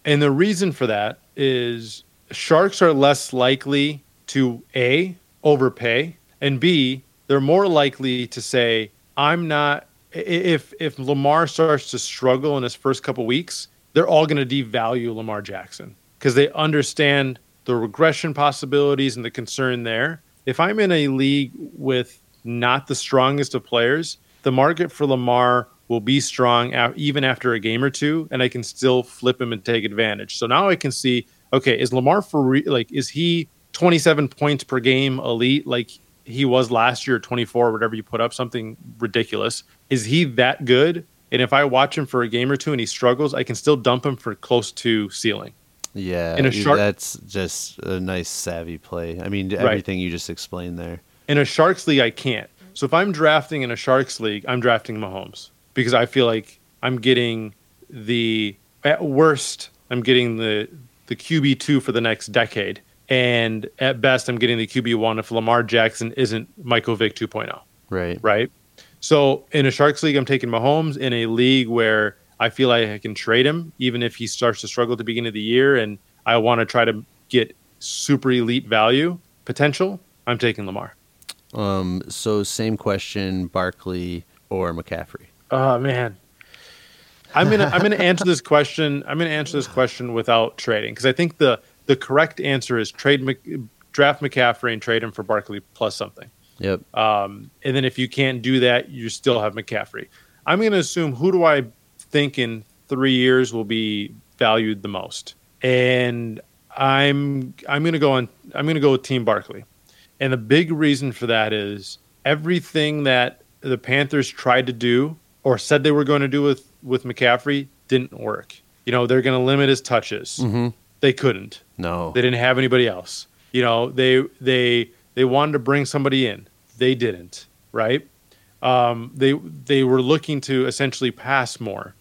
and the reason for that is sharks are less likely to A, overpay, and B, they're more likely to say, I'm not if if Lamar starts to struggle in his first couple weeks, they're all going to devalue Lamar Jackson because they understand the regression possibilities and the concern there. If I'm in a league with not the strongest of players, the market for Lamar will be strong even after a game or two, and I can still flip him and take advantage. So now I can see, okay, is Lamar for re- like is he 27 points per game elite like he was last year, 24, whatever you put up, something ridiculous. Is he that good? And if I watch him for a game or two and he struggles, I can still dump him for close to ceiling. Yeah, In a shark- that's just a nice savvy play. I mean, everything you just explained there. In a Sharks league, I can't. So if I'm drafting in a Sharks league, I'm drafting Mahomes because I feel like I'm getting the at worst I'm getting the the QB two for the next decade, and at best I'm getting the QB one if Lamar Jackson isn't Michael Vick 2.0. Right. right? So in a Sharks league, I'm taking Mahomes. In a league where I feel like I can trade him, even if he starts to struggle at the beginning of the year, and I want to try to get super elite value potential, I'm taking Lamar. Um. So same question: Barkley or McCaffrey? Oh man, I'm gonna I'm gonna answer this question. I'm gonna answer this question without trading because I think the the correct answer is trade draft McCaffrey and trade him for Barkley plus something. Yep. Um, and then if you can't do that, you still have McCaffrey. I'm going to assume who do I think in three years will be valued the most, and I'm I'm going to go on I'm going to go with Team Barkley, and the big reason for that is everything that the Panthers tried to do or said they were going to do with with McCaffrey didn't work. You know they're going to limit his touches. Mm-hmm. They couldn't. No. They didn't have anybody else. You know, they they they wanted to bring somebody in. They didn't, right? Um, they they were looking to essentially pass more.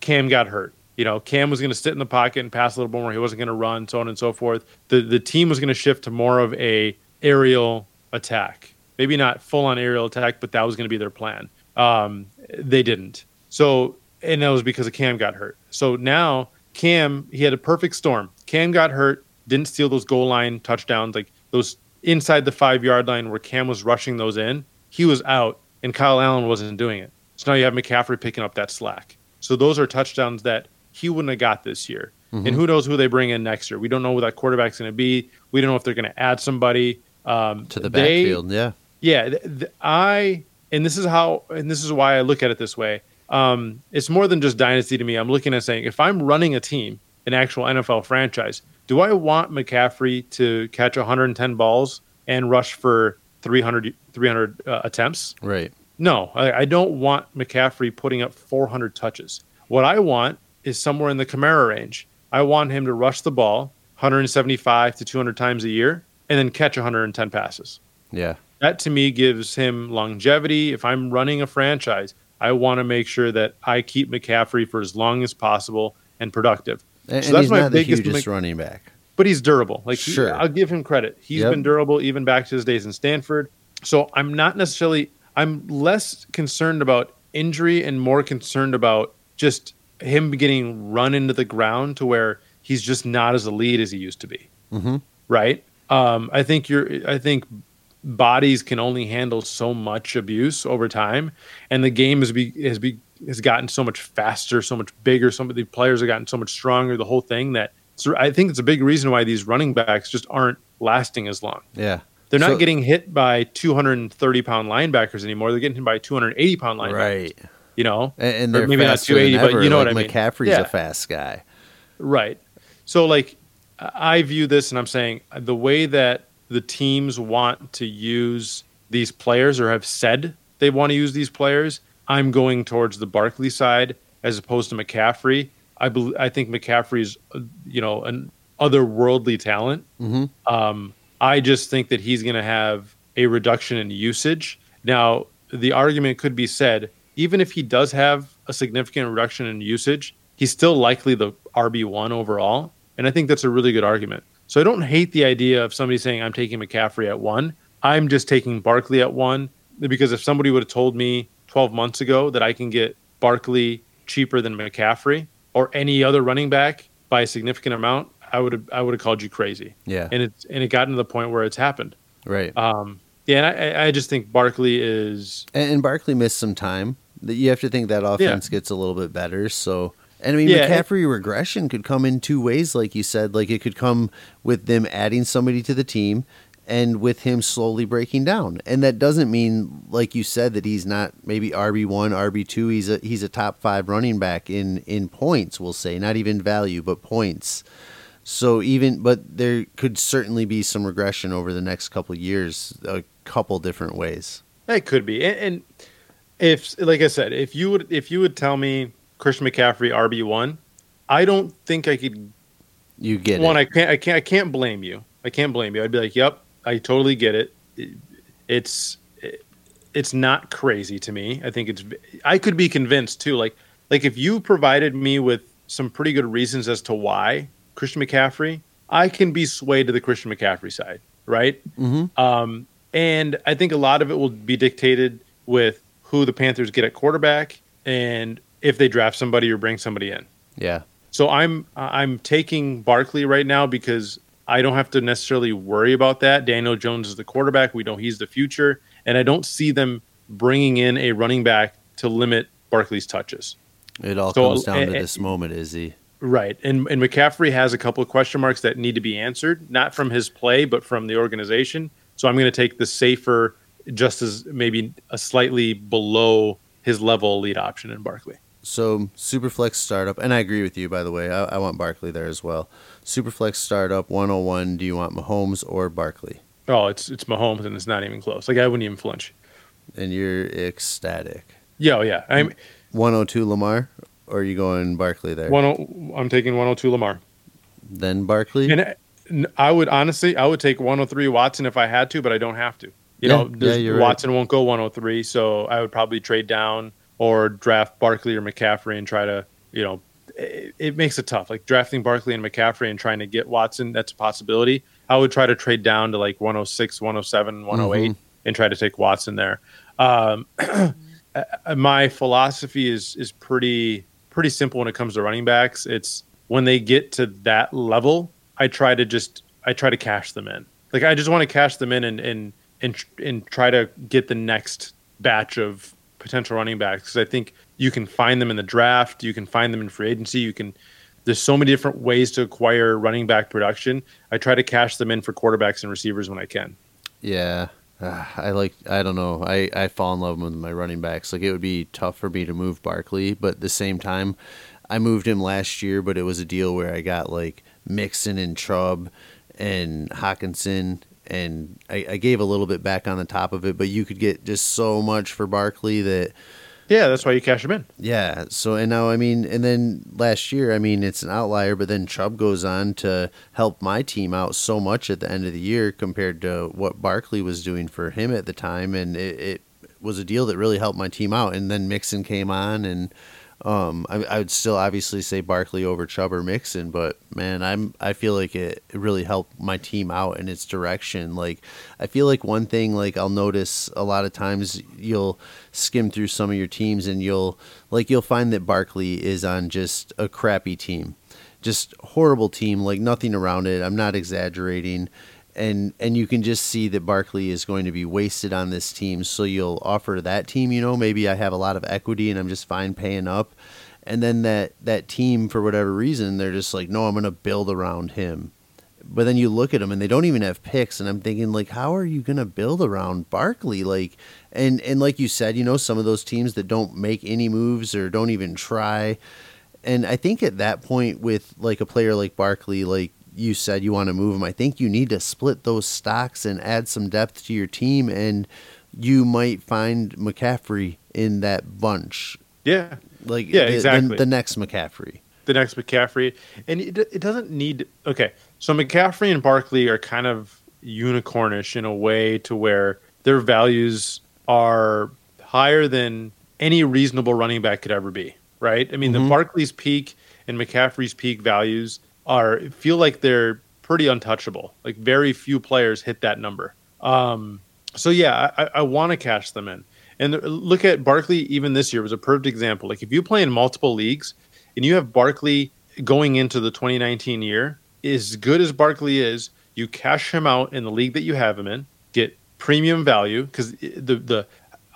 Cam got hurt. You know, Cam was going to sit in the pocket and pass a little more. He wasn't going to run, so on and so forth. The the team was going to shift to more of a aerial attack. Maybe not full on aerial attack, but that was going to be their plan. Um, they didn't. So, and that was because of Cam got hurt. So now Cam, he had a perfect storm. Cam got hurt, didn't steal those goal line touchdowns, like those inside the five yard line where Cam was rushing those in. He was out, and Kyle Allen wasn't doing it. So now you have McCaffrey picking up that slack. So those are touchdowns that he wouldn't have got this year. And who knows who they bring in next year? We don't know who that quarterback's going to be. We don't know if they're going to add somebody um, to the they- backfield. Yeah. yeah, th- th- I and this is how and this is why I look at it this way. Um, it's more than just dynasty to me. I'm looking at saying if I'm running a team, an actual NFL franchise, do I want McCaffrey to catch 110 balls and rush for 300 300 uh, attempts? Right. No, I, I don't want McCaffrey putting up 400 touches. What I want is somewhere in the Kamara range. I want him to rush the ball 175 to 200 times a year and then catch 110 passes Yeah. That to me gives him longevity. If I'm running a franchise, I want to make sure that I keep McCaffrey for as long as possible and productive. And, So and that's he's my not the biggest hugest Mc- running back. But he's durable. Like he- Sure. I'll give him credit. He's Yep. been durable even back to his days in Stanford. So I'm not necessarily I'm less concerned about injury and more concerned about just him getting run into the ground to where he's just not as elite as he used to be. Mhm. Right? Um, I think you're I think bodies can only handle so much abuse over time, and the game has be has be has gotten so much faster, so much bigger. Some of the players have gotten so much stronger. The whole thing that so I think it's a big reason why these running backs just aren't lasting as long. Yeah. They're not So- getting hit by 230 pound linebackers anymore. They're getting hit by 280 pound linebackers. Right. You know, And, and maybe not 280, but ever. you know like what I mean. McCaffrey's Yeah. a fast guy. Right. So like I view this and I'm saying the way that the teams want to use these players or have said they want to use these players, I'm going towards the Barkley side as opposed to McCaffrey. I bel I think McCaffrey's you know an otherworldly talent. Mhm. Um, I just think that he's going to have a reduction in usage. Now, the argument could be said even if he does have a significant reduction in usage, he's still likely the RB1 overall. And I think that's a really good argument. So I don't hate the idea of somebody saying, I'm taking McCaffrey at one. I'm just taking Barkley at one because if somebody would have told me 12 months ago that I can get Barkley cheaper than McCaffrey or any other running back by a significant amount, I would have I would have called you crazy. Yeah. And it's and it got to the point where it's happened. right. Um, yeah, and I, I just think Barkley is and, and Barkley missed some time. That you have to think that offense gets a little bit better. So, and I mean, Yeah, it- McCaffrey regression could come in two ways, like you said. Like it could come with them adding somebody to the team, and with him slowly breaking down. And that doesn't mean, like you said, that he's not maybe RB one, RB two. He's a he's a top five running back in in points. We'll say not even value, but points. So even, but there could certainly be some regression over the next couple of years, a couple different ways. It could be, and, and if, like I said, if you would, if you would tell me Christian McCaffrey RB one, I don't think I could You get one, it. I can't, I can't, I can't blame you. I can't blame you. I'd be like, "Yep, I totally get it." It- It's, it's not crazy to me. I think it's. I could be convinced too. Like, like if you provided me with some pretty good reasons as to why Christian McCaffrey, I can be swayed to the Christian McCaffrey side, right? Mhm. Um, and I think a lot of it will be dictated with who the Panthers get at quarterback and if they draft somebody or bring somebody in. yeah. So I'm I'm taking Barkley right now because I don't have to necessarily worry about that. Daniel Jones is the quarterback. We know he's the future, and I don't see them bringing in a running back to limit Barkley's touches. It all So, comes down eh, to eh, this moment, Izzy. Right, and and McCaffrey has a couple of question marks that need to be answered, not from his play, but from the organization. So I'm going to take the safer, just as maybe a slightly below his level lead option in Barkley. So Superflex startup, and I agree with you by the way. I, I want Barkley there as well. Superflex startup 101. Do you want Mahomes or Barkley? Oh, it's it's Mahomes, and it's not even close. Like I wouldn't even flinch. And you're ecstatic. Yeah, oh, yeah. I'm 102 Lamar, or are you going Barkley there? one. oh, I'm taking 102 Lamar. Then Barkley. And I would honestly, I would take 103 Watson if I had to, but I don't have to. You Yeah, know, yeah, you're right. Watson won't go 103, so I would probably trade down or draft Barkley or McCaffrey and try to, you know, it, it makes it tough. Like drafting Barkley and McCaffrey and trying to get Watson, that's a possibility. I would try to trade down to like 106, 107, 108 Mhm. and try to take Watson there. Um, *clears throat* uh, my philosophy is is pretty pretty simple when it comes to running backs. It's when they get to that level, I try to just I try to cash them in. Like I just want to cash them in and and and, and try to get the next batch of potential running backs because I think you can find them in the draft, you can find them in free agency, you can. There's so many different ways to acquire running back production. I try to cash them in for quarterbacks and receivers when I can. Yeah. Ah, I like I don't know. I, I fall in love with my running backs. Like it would be tough for me to move Barkley, but at the same time, I moved him last year, but it was a deal where I got like Mixon and Chubb and Hockenson and I, I gave a little bit back on the top of it, but you could get just so much for Barkley that Yeah, that's why you cash them in. yeah. So and now I mean, and then last year, I mean, it's an outlier, but then Chubb goes on to help my team out so much at the end of the year compared to what Barkley was doing for him at the time, and it, it was a deal that really helped my team out. And then Mixon came on, and um, I, I would still obviously say Barkley over Chubb or Mixon, but man, I'm I feel like it, it really helped my team out in its direction. Like I feel like one thing like I'll notice a lot of times you'll skim through some of your teams and you'll like you'll find that Barkley is on just a crappy team. Just horrible team, like nothing around it. I'm not exaggerating. And and you can just see that Barkley is going to be wasted on this team. So you'll offer that team, you know, maybe I have a lot of equity and I'm just fine paying up. And then that that team for whatever reason, they're just like, "No, I'm going to build around him." but then you look at them and they don't even have picks and i'm thinking like how are you going to build around barkley like and and like you said you know some of those teams that don't make any moves or don't even try and i think at that point with like a player like barkley like you said you want to move him i think you need to split those stocks and add some depth to your team and you might find mccaffrey in that bunch Yeah, like Yeah, the, the- exactly. the next mccaffrey the next McCaffrey, and it, it doesn't need. Okay, so McCaffrey and Barkley are kind of unicornish in a way to where their values are higher than any reasonable running back could ever be. Right? I mean, the Mhm. Barkley's peak and McCaffrey's peak values are feel like they're pretty untouchable. Like very few players hit that number. Um, so yeah, I, I want to cash them in. And look at Barkley. Even this year was a perfect example. Like if you play in multiple leagues and you have Barkley going into the 2019 year, as good as Barkley is, you cash him out in the league that you have him in, get premium value because the the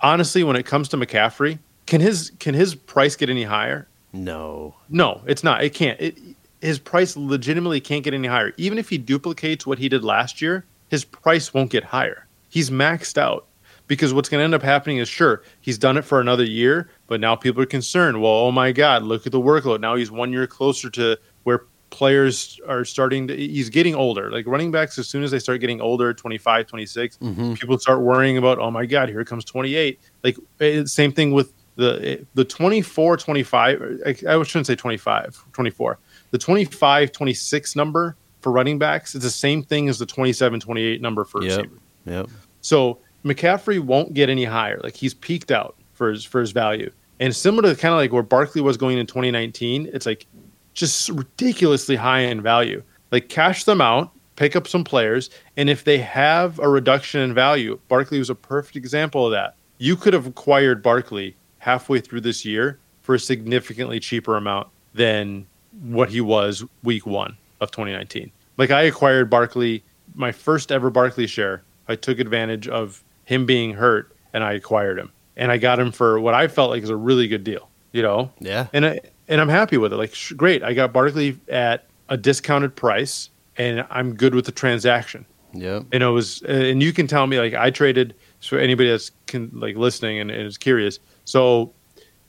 honestly, when it comes to McCaffrey, can his can his price get any higher? no No, it's not. It can't. It, his price legitimately can't get any higher. Even if he duplicates what he did last year, his price won't get higher. He's maxed out. Because what's going to end up happening is sure, he's done it for another year, but now people are concerned. Well, oh my God, look at the workload. Now he's one year closer to where players are starting to, he's getting older. Like running backs, as soon as they start getting older, 25, 26, hmm people start worrying about oh my god here comes 28 like eh, same thing with the eh, the 24 25 I, I shouldn't say 25 24 the 25 26 number for running backs is the same thing as the 27 28 number for Yep. receivers. Yep. So McCaffrey won't get any higher. Like he's peaked out for his for his value. And similar to kind of like where Barkley was going in 2019, it's like just ridiculously high in value. Like cash them out, pick up some players, and if they have a reduction in value, Barkley was a perfect example of that. You could have acquired Barkley halfway through this year for a significantly cheaper amount than what he was week one of 2019. Like I acquired Barkley, my first ever Barkley share. I took advantage of him being hurt and I acquired him. And I got him for what I felt like is a really good deal, you know? Yeah. and I, and I'm happy with it. Like, sh- great, I got Barkley at a discounted price, and I'm good with the transaction. Yeah. And it was, uh, and you can tell me like I traded. So anybody that's can, like listening and, and is curious. So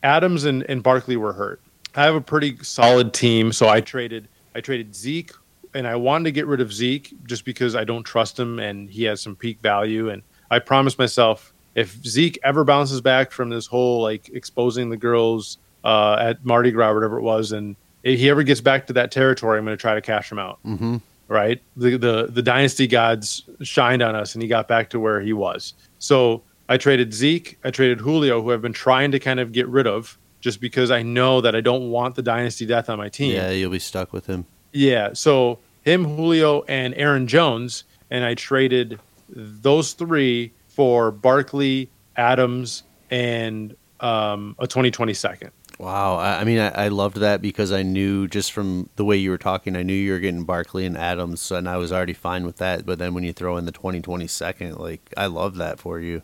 Adams and, and Barkley were hurt. I have a pretty solid team, so I traded. I traded Zeke, and I wanted to get rid of Zeke just because I don't trust him, and he has some peak value. And I promised myself if Zeke ever bounces back from this whole like exposing the girls uh, at Mardi Gras, or whatever it was, and if he ever gets back to that territory, I'm going to try to cash him out. Mm-hmm. Right? The, the the dynasty gods shined on us, and he got back to where he was. So I traded Zeke, I traded Julio, who I've been trying to kind of get rid of, just because I know that I don't want the dynasty death on my team. Yeah, you'll be stuck with him. Yeah, so him, Julio, and Aaron Jones, and I traded those three for Barkley, Adams, and um, a 2020 second. Wow. I, I mean, I, I loved that because I knew just from the way you were talking, I knew you were getting Barkley and Adams, and I was already fine with that. But then when you throw in the 2020 second, like, I love that for you.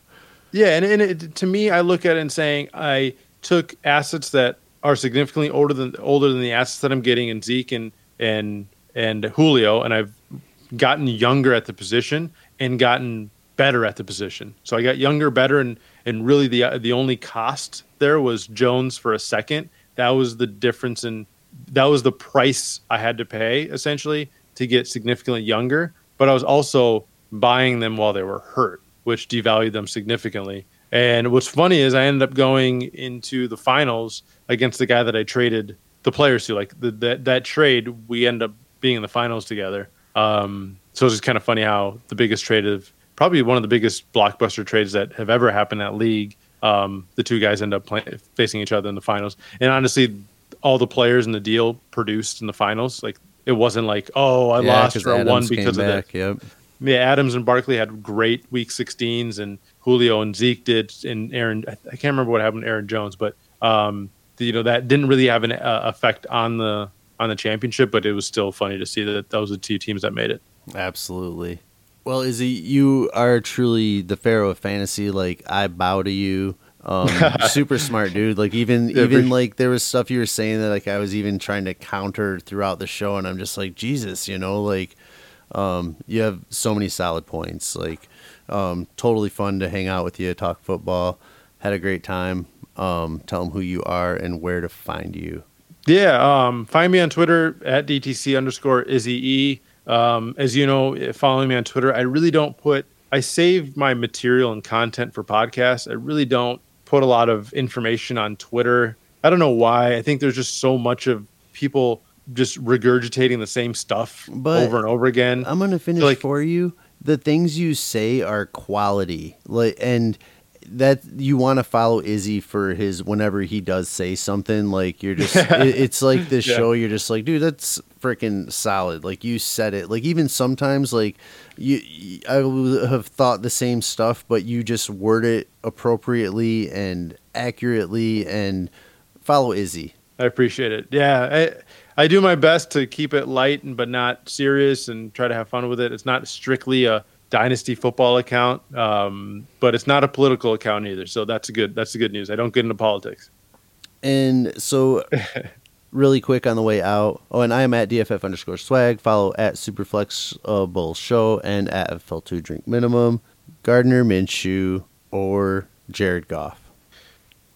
Yeah, and, and it, to me, I look at it and saying I took assets that are significantly older than older than the assets that I'm getting in Zeke and and and Julio, and I've gotten younger at the position and gotten better at the position. So I got younger, better, and and really the the only cost there was Jones for a second. That was the difference in that was the price I had to pay essentially to get significantly younger. But I was also buying them while they were hurt, which devalued them significantly. And what's funny is I ended up going into the finals against the guy that I traded the players to. Like the, that that trade, we end up being in the finals together. Um, so it's just kind of funny how the biggest trade of probably one of the biggest blockbuster trades that have ever happened in that league. Um, the two guys end up play, facing each other in the finals. And honestly, all the players in the deal produced in the finals. Like it wasn't like, oh, I Yeah, lost or won Adams came because of that. Yep. Yeah, Adams and Barkley had great week 16s, and Julio and Zeke did, and Aaron. I can't remember what happened to Aaron Jones, but um, you know that didn't really have an uh, effect on the on the championship. But it was still funny to see that those are the two teams that made it. Absolutely. Well, Izzy, you are truly the pharaoh of fantasy. Like I bow to you. Um, *laughs* super smart dude. Like even Yeah, even like there was stuff you were saying that like I was even trying to counter throughout the show, and I'm just like Jesus, you know, like um, you have so many solid points. Like um, totally fun to hang out with you, talk football. Had a great time. Um, tell them who you are and where to find you. Yeah, um, find me on Twitter at DTC underscore Izzy E. Um, as you know, following me on Twitter, I really don't put, I save my material and content for podcasts. I really don't put a lot of information on Twitter. I don't know why. I think there's just so much of people just regurgitating the same stuff But over and over again. I'm gonna finish like- for you. The things you say are quality, like, and that you want to follow Izzy for his whenever he does say something. Like you're just, *laughs* it, it's like this Yeah. show. You're just like, dude, that's freaking solid. Like you said it. Like even sometimes, like you, I would have thought the same stuff, but you just word it appropriately and accurately, and follow Izzy. I appreciate it. Yeah, I I do my best to keep it light and but not serious and try to have fun with it. It's not strictly a dynasty football account, um, but it's not a political account either. So that's a good that's the good news. I don't get into politics. And so, *laughs* really quick on the way out. Oh, and I am at DFF underscore swag. Follow at Superflexible Show and at FL2 Drink Minimum. Gardner Minshew or Jared Goff.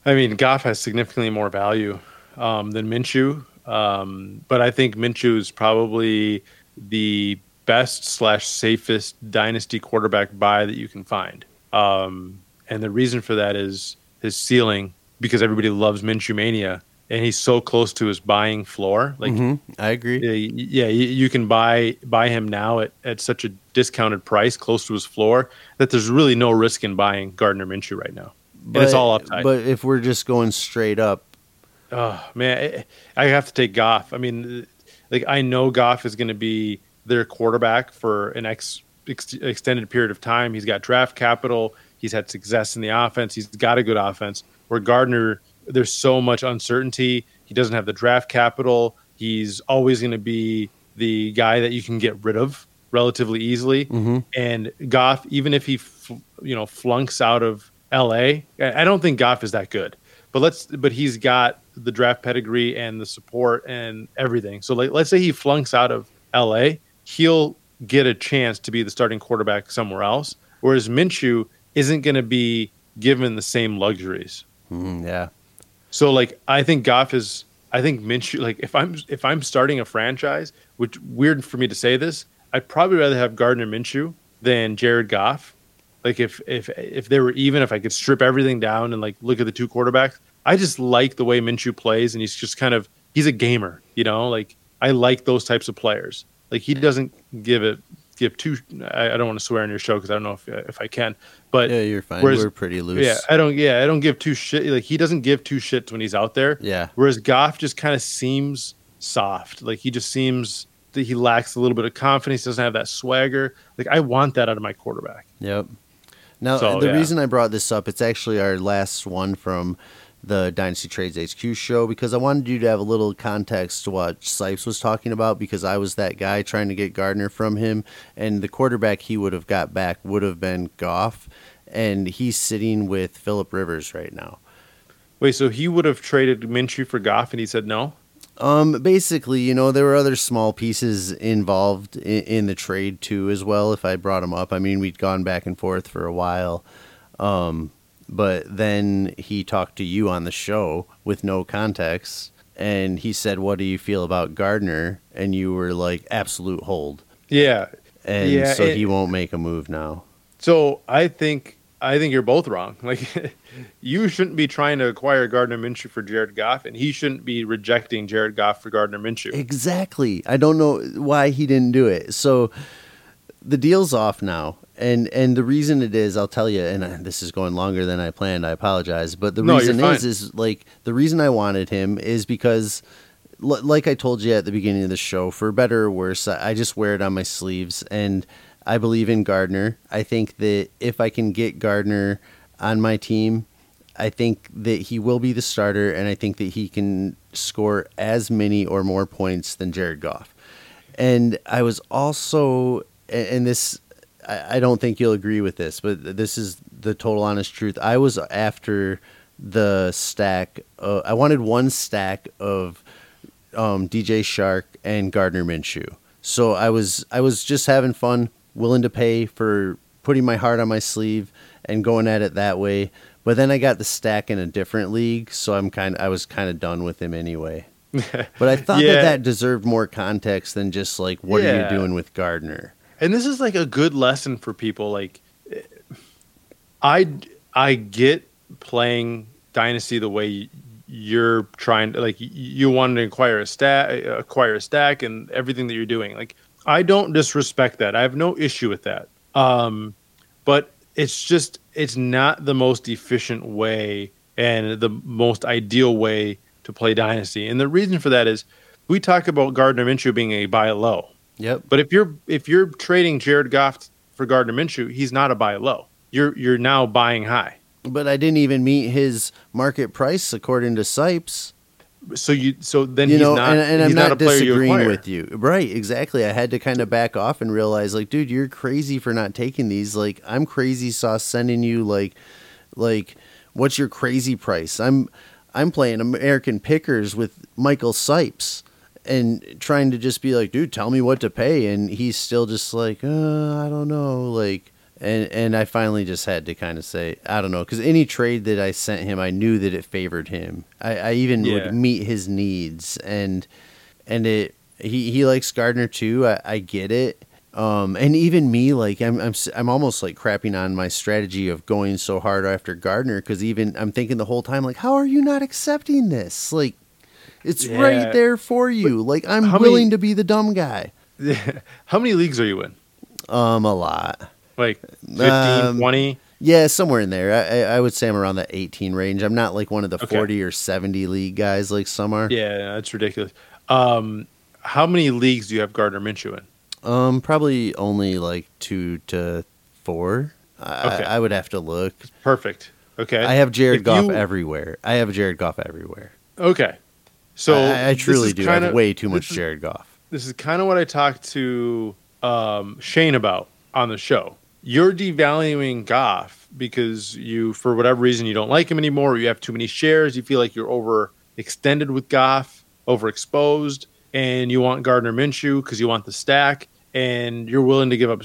I mean, Goff has significantly more value um, than Minshew, um, but I think Minshew is probably the best slash safest dynasty quarterback buy that you can find. Um, and the reason for that is his ceiling, because everybody loves Minshew mania. and he's so close to his buying floor. Like, Mhm, I agree. yeah, yeah, you, can buy buy him now at, at such a discounted price, close to his floor, that there's really no risk in buying Gardner Minshew right now. and it's all upside. But if we're just going straight up, Oh man, I I have to take Goff. I mean, like I know Goff is going to be their quarterback for an ex, ex, extended period of time. He's got draft capital. He's had success in the offense. He's got a good offense. Where Gardner, there's so much uncertainty. He doesn't have the draft capital. He's always going to be the guy that you can get rid of relatively easily. Mhm. And Goff, even if he, fl- you know, flunks out of L.A., I don't think Goff is that good. But let's, but he's got the draft pedigree and the support and everything. So like, let's say he flunks out of L.A., he'll get a chance to be the starting quarterback somewhere else. Whereas Minshew isn't going to be given the same luxuries. mm, yeah, So like I think Goff is I think Minshew like if I'm if I'm starting a franchise, which weird for me to say this, I'd probably rather have Gardner Minshew than Jared Goff. Like if if if they were even, if I could strip everything down and like look at the two quarterbacks, I just like the way Minshew plays, and he's just kind of he's a gamer, you know. Like I like those types of players. Like he doesn't give it give two. I, I don't want to swear on your show because I don't know if if I can, but yeah, you're fine. whereas- we're pretty loose. yeah, I don't. Yeah, I don't give two shit. Like he doesn't give two shits when he's out there. Yeah. Whereas Goff just kind of seems soft. Like he just seems that he lacks a little bit of confidence. Doesn't have that swagger. Like I want that out of my quarterback. Yep. Now So, the yeah. reason I brought this up, it's actually our last one from the Dynasty Trades HQ show because I wanted you to have a little context to what Sipes was talking about because I was that guy trying to get Gardner from him, and the quarterback he would have got back would have been Goff, and he's sitting with Philip Rivers right now. Wait, so he would have traded Minshew for Goff, and he said no. Um, basically, you know, there were other small pieces involved in, in the trade too, as well. If I brought them up, I mean, we'd gone back and forth for a while. Um, but then he talked to you on the show with no context, and he said, "What do you feel about Gardner?" And you were like, "Absolute hold." Yeah. And Yeah, so it- he won't make a move now. So I think I think you're both wrong. *laughs* Like you shouldn't be trying to acquire Gardner Minshew for Jared Goff, and he shouldn't be rejecting Jared Goff for Gardner Minshew. Exactly. I don't know why he didn't do it. So the deal's off now. And and the reason it is, I'll tell you, and uh, this is going longer than I planned. I apologize, but the No, reason is, is like the reason I wanted him is because, l- like I told you at the beginning of the show, for better or worse, I I just wear it on my sleeves, and I believe in Gardner. I think that if I can get Gardner on my team, I think that he will be the starter, and I think that he can score as many or more points than Jared Goff. And I was also, and this, I I don't think you'll agree with this, but this is the total honest truth. I was after the stack. Uh, I wanted one stack of um, DJ Chark and Gardner Minshew. So I was I was just having fun, willing to pay for putting my heart on my sleeve and going at it that way. But then I got the stack in a different league, so I'm kind I was kind of done with him anyway. *laughs* But I thought Yeah. that that deserved more context than just like what are you doing with Gardner? And this is like a good lesson for people like i i get playing dynasty the way you're trying to like you want to acquire a stack acquire a stack and everything that you're doing. Like i don't disrespect that. I have no issue with that. Um but it's just it's not the most efficient way and the most ideal way to play dynasty. And the reason for that is we talk about gardner minshew being a buy low Yep. but if you're if you're trading Jared Goff for Gardner Minshew, he's not a buy low. You're you're now buying high. But I didn't even meet his market price according to Sipes. So you so then you he's know, not and, and I'm not, not, a player you disagreeing with you. Right, exactly. I had to kind of back off and realize, like, dude, you're crazy for not taking these. Like, I'm crazy sauce sending you like, like, what's your crazy price? I'm, I'm playing American Pickers with Michael Sipes and trying to just be like, dude, tell me what to pay, and he's still just like, uh, I don't know, like. And and I finally just had to kind of say I don't know because any trade that I sent him I knew that it favored him. I, I even Yeah. would meet his needs and and it he, he likes Gardner too. I, I get it. Um, and even me, like I'm, I'm, I'm almost like crapping on my strategy of going so hard after Gardner because even I'm thinking the whole time, like, how are you not accepting this? Like, It's Yeah. right there for you. Like I'm willing many- to be the dumb guy. *laughs* How many leagues are you in? Um, a lot. Like 15, Um, 20? Yeah, somewhere in there. I, I I would say I'm around the 18 range. I'm not like one of the Okay. 40 or 70 league guys like some are. Yeah, that's ridiculous. Um, how many leagues do you have Gardner Minshew in? Um, probably only like two to four. I, Okay. I would have to look. Perfect. Okay. I have Jared If Goff you- everywhere. I have Jared Goff everywhere. Okay. So I, I truly do. I kinda- have way too much Jared Goff. This is kind of what I talked to um, Shane about on the show. You're devaluing Goff because you, for whatever reason, you don't like him anymore. Or you have too many shares. You feel like you're overextended with Goff, overexposed, and you want Gardner Minshew because you want the stack, and you're willing to give up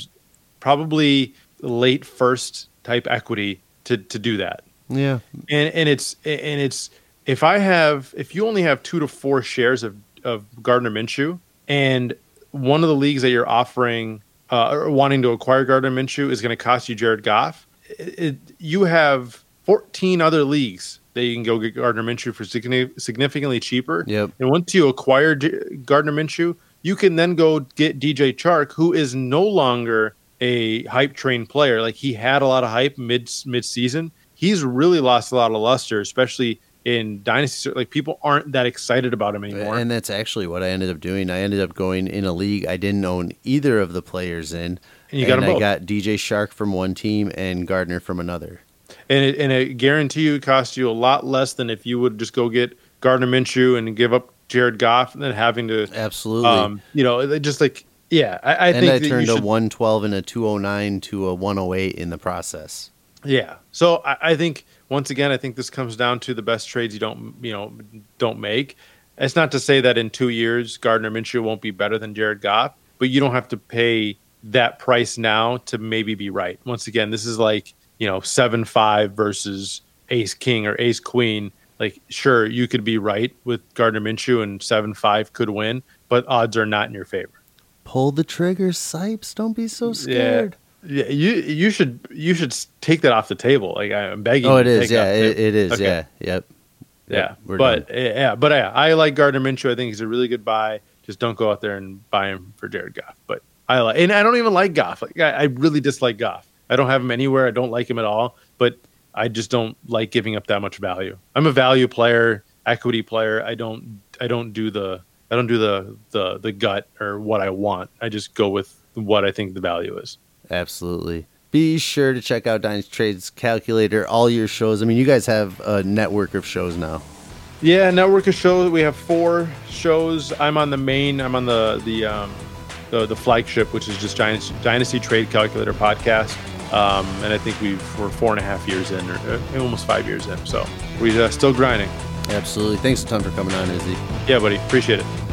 probably late first type equity to to do that. Yeah. and and it's and it's if I have if you only have two to four shares of of Gardner Minshew, and one of the leagues that you're offering uh, or wanting to acquire Gardner Minshew is going to cost you Jared Goff, it, it, you have 14 other leagues that you can go get Gardner Minshew for significantly cheaper. Yep. And once you acquire J- Gardner Minshew, you can then go get DJ Chark, who is no longer a hype train player. Like he had a lot of hype mid mid season. He's really lost a lot of luster, especially in dynasty. Like people aren't that excited about him anymore. And that's actually what I ended up doing. I ended up going in a league I didn't own either of the players in. And you got 'em I got DJ Chark from one team and Gardner from another. and it, and I guarantee you it costs you a lot less than if you would just go get Gardner Minshew and give up Jared Goff and then having to, Absolutely. um, you know, it just like yeah, I, I and think I that turned you a 112 and a 209 to a 108 in the process. yeah. So I, I think once again, I think this comes down to the best trades you don't you know don't make. It's not to say that in two years Gardner Minshew won't be better than Jared Goff, but you don't have to pay that price now to maybe be right. Once again, this is like you know seven five versus Ace King or Ace Queen. Like sure, you could be right with Gardner Minshew and seven five could win, but odds are not in your favor. Pull the trigger, Sipes. Don't be so scared. Yeah, you you should you should take that off the table. Like I'm begging. Oh, you it is. Yeah, it, it is. Okay. Yeah. Yep. Yeah, Yep, we're but done. uh, yeah, but yeah, I like Gardner Minshew. I think he's a really good buy. Just don't go out there and buy him for Jared Goff. But I like, and I don't even like Goff. Like I, I really dislike Goff. I don't have him anywhere. I don't like him at all. But I just don't like giving up that much value. I'm a value player, equity player. I don't, I don't do the, I don't do the the the gut or what I want. I just go with what I think the value is. Absolutely. Be sure to check out Dynasty Trades Calculator, all your shows. I mean, you guys have a network of shows now. Yeah, network of shows. We have four shows. I'm on the main. I'm on the the um, the, the flagship, which is just Dynasty, Dynasty Trade Calculator podcast. Um, and I think we've we're four and a half years in, or uh, almost five years in. So we're uh, still grinding. Absolutely. Thanks a ton for coming on, Izzy. Yeah, buddy. Appreciate it.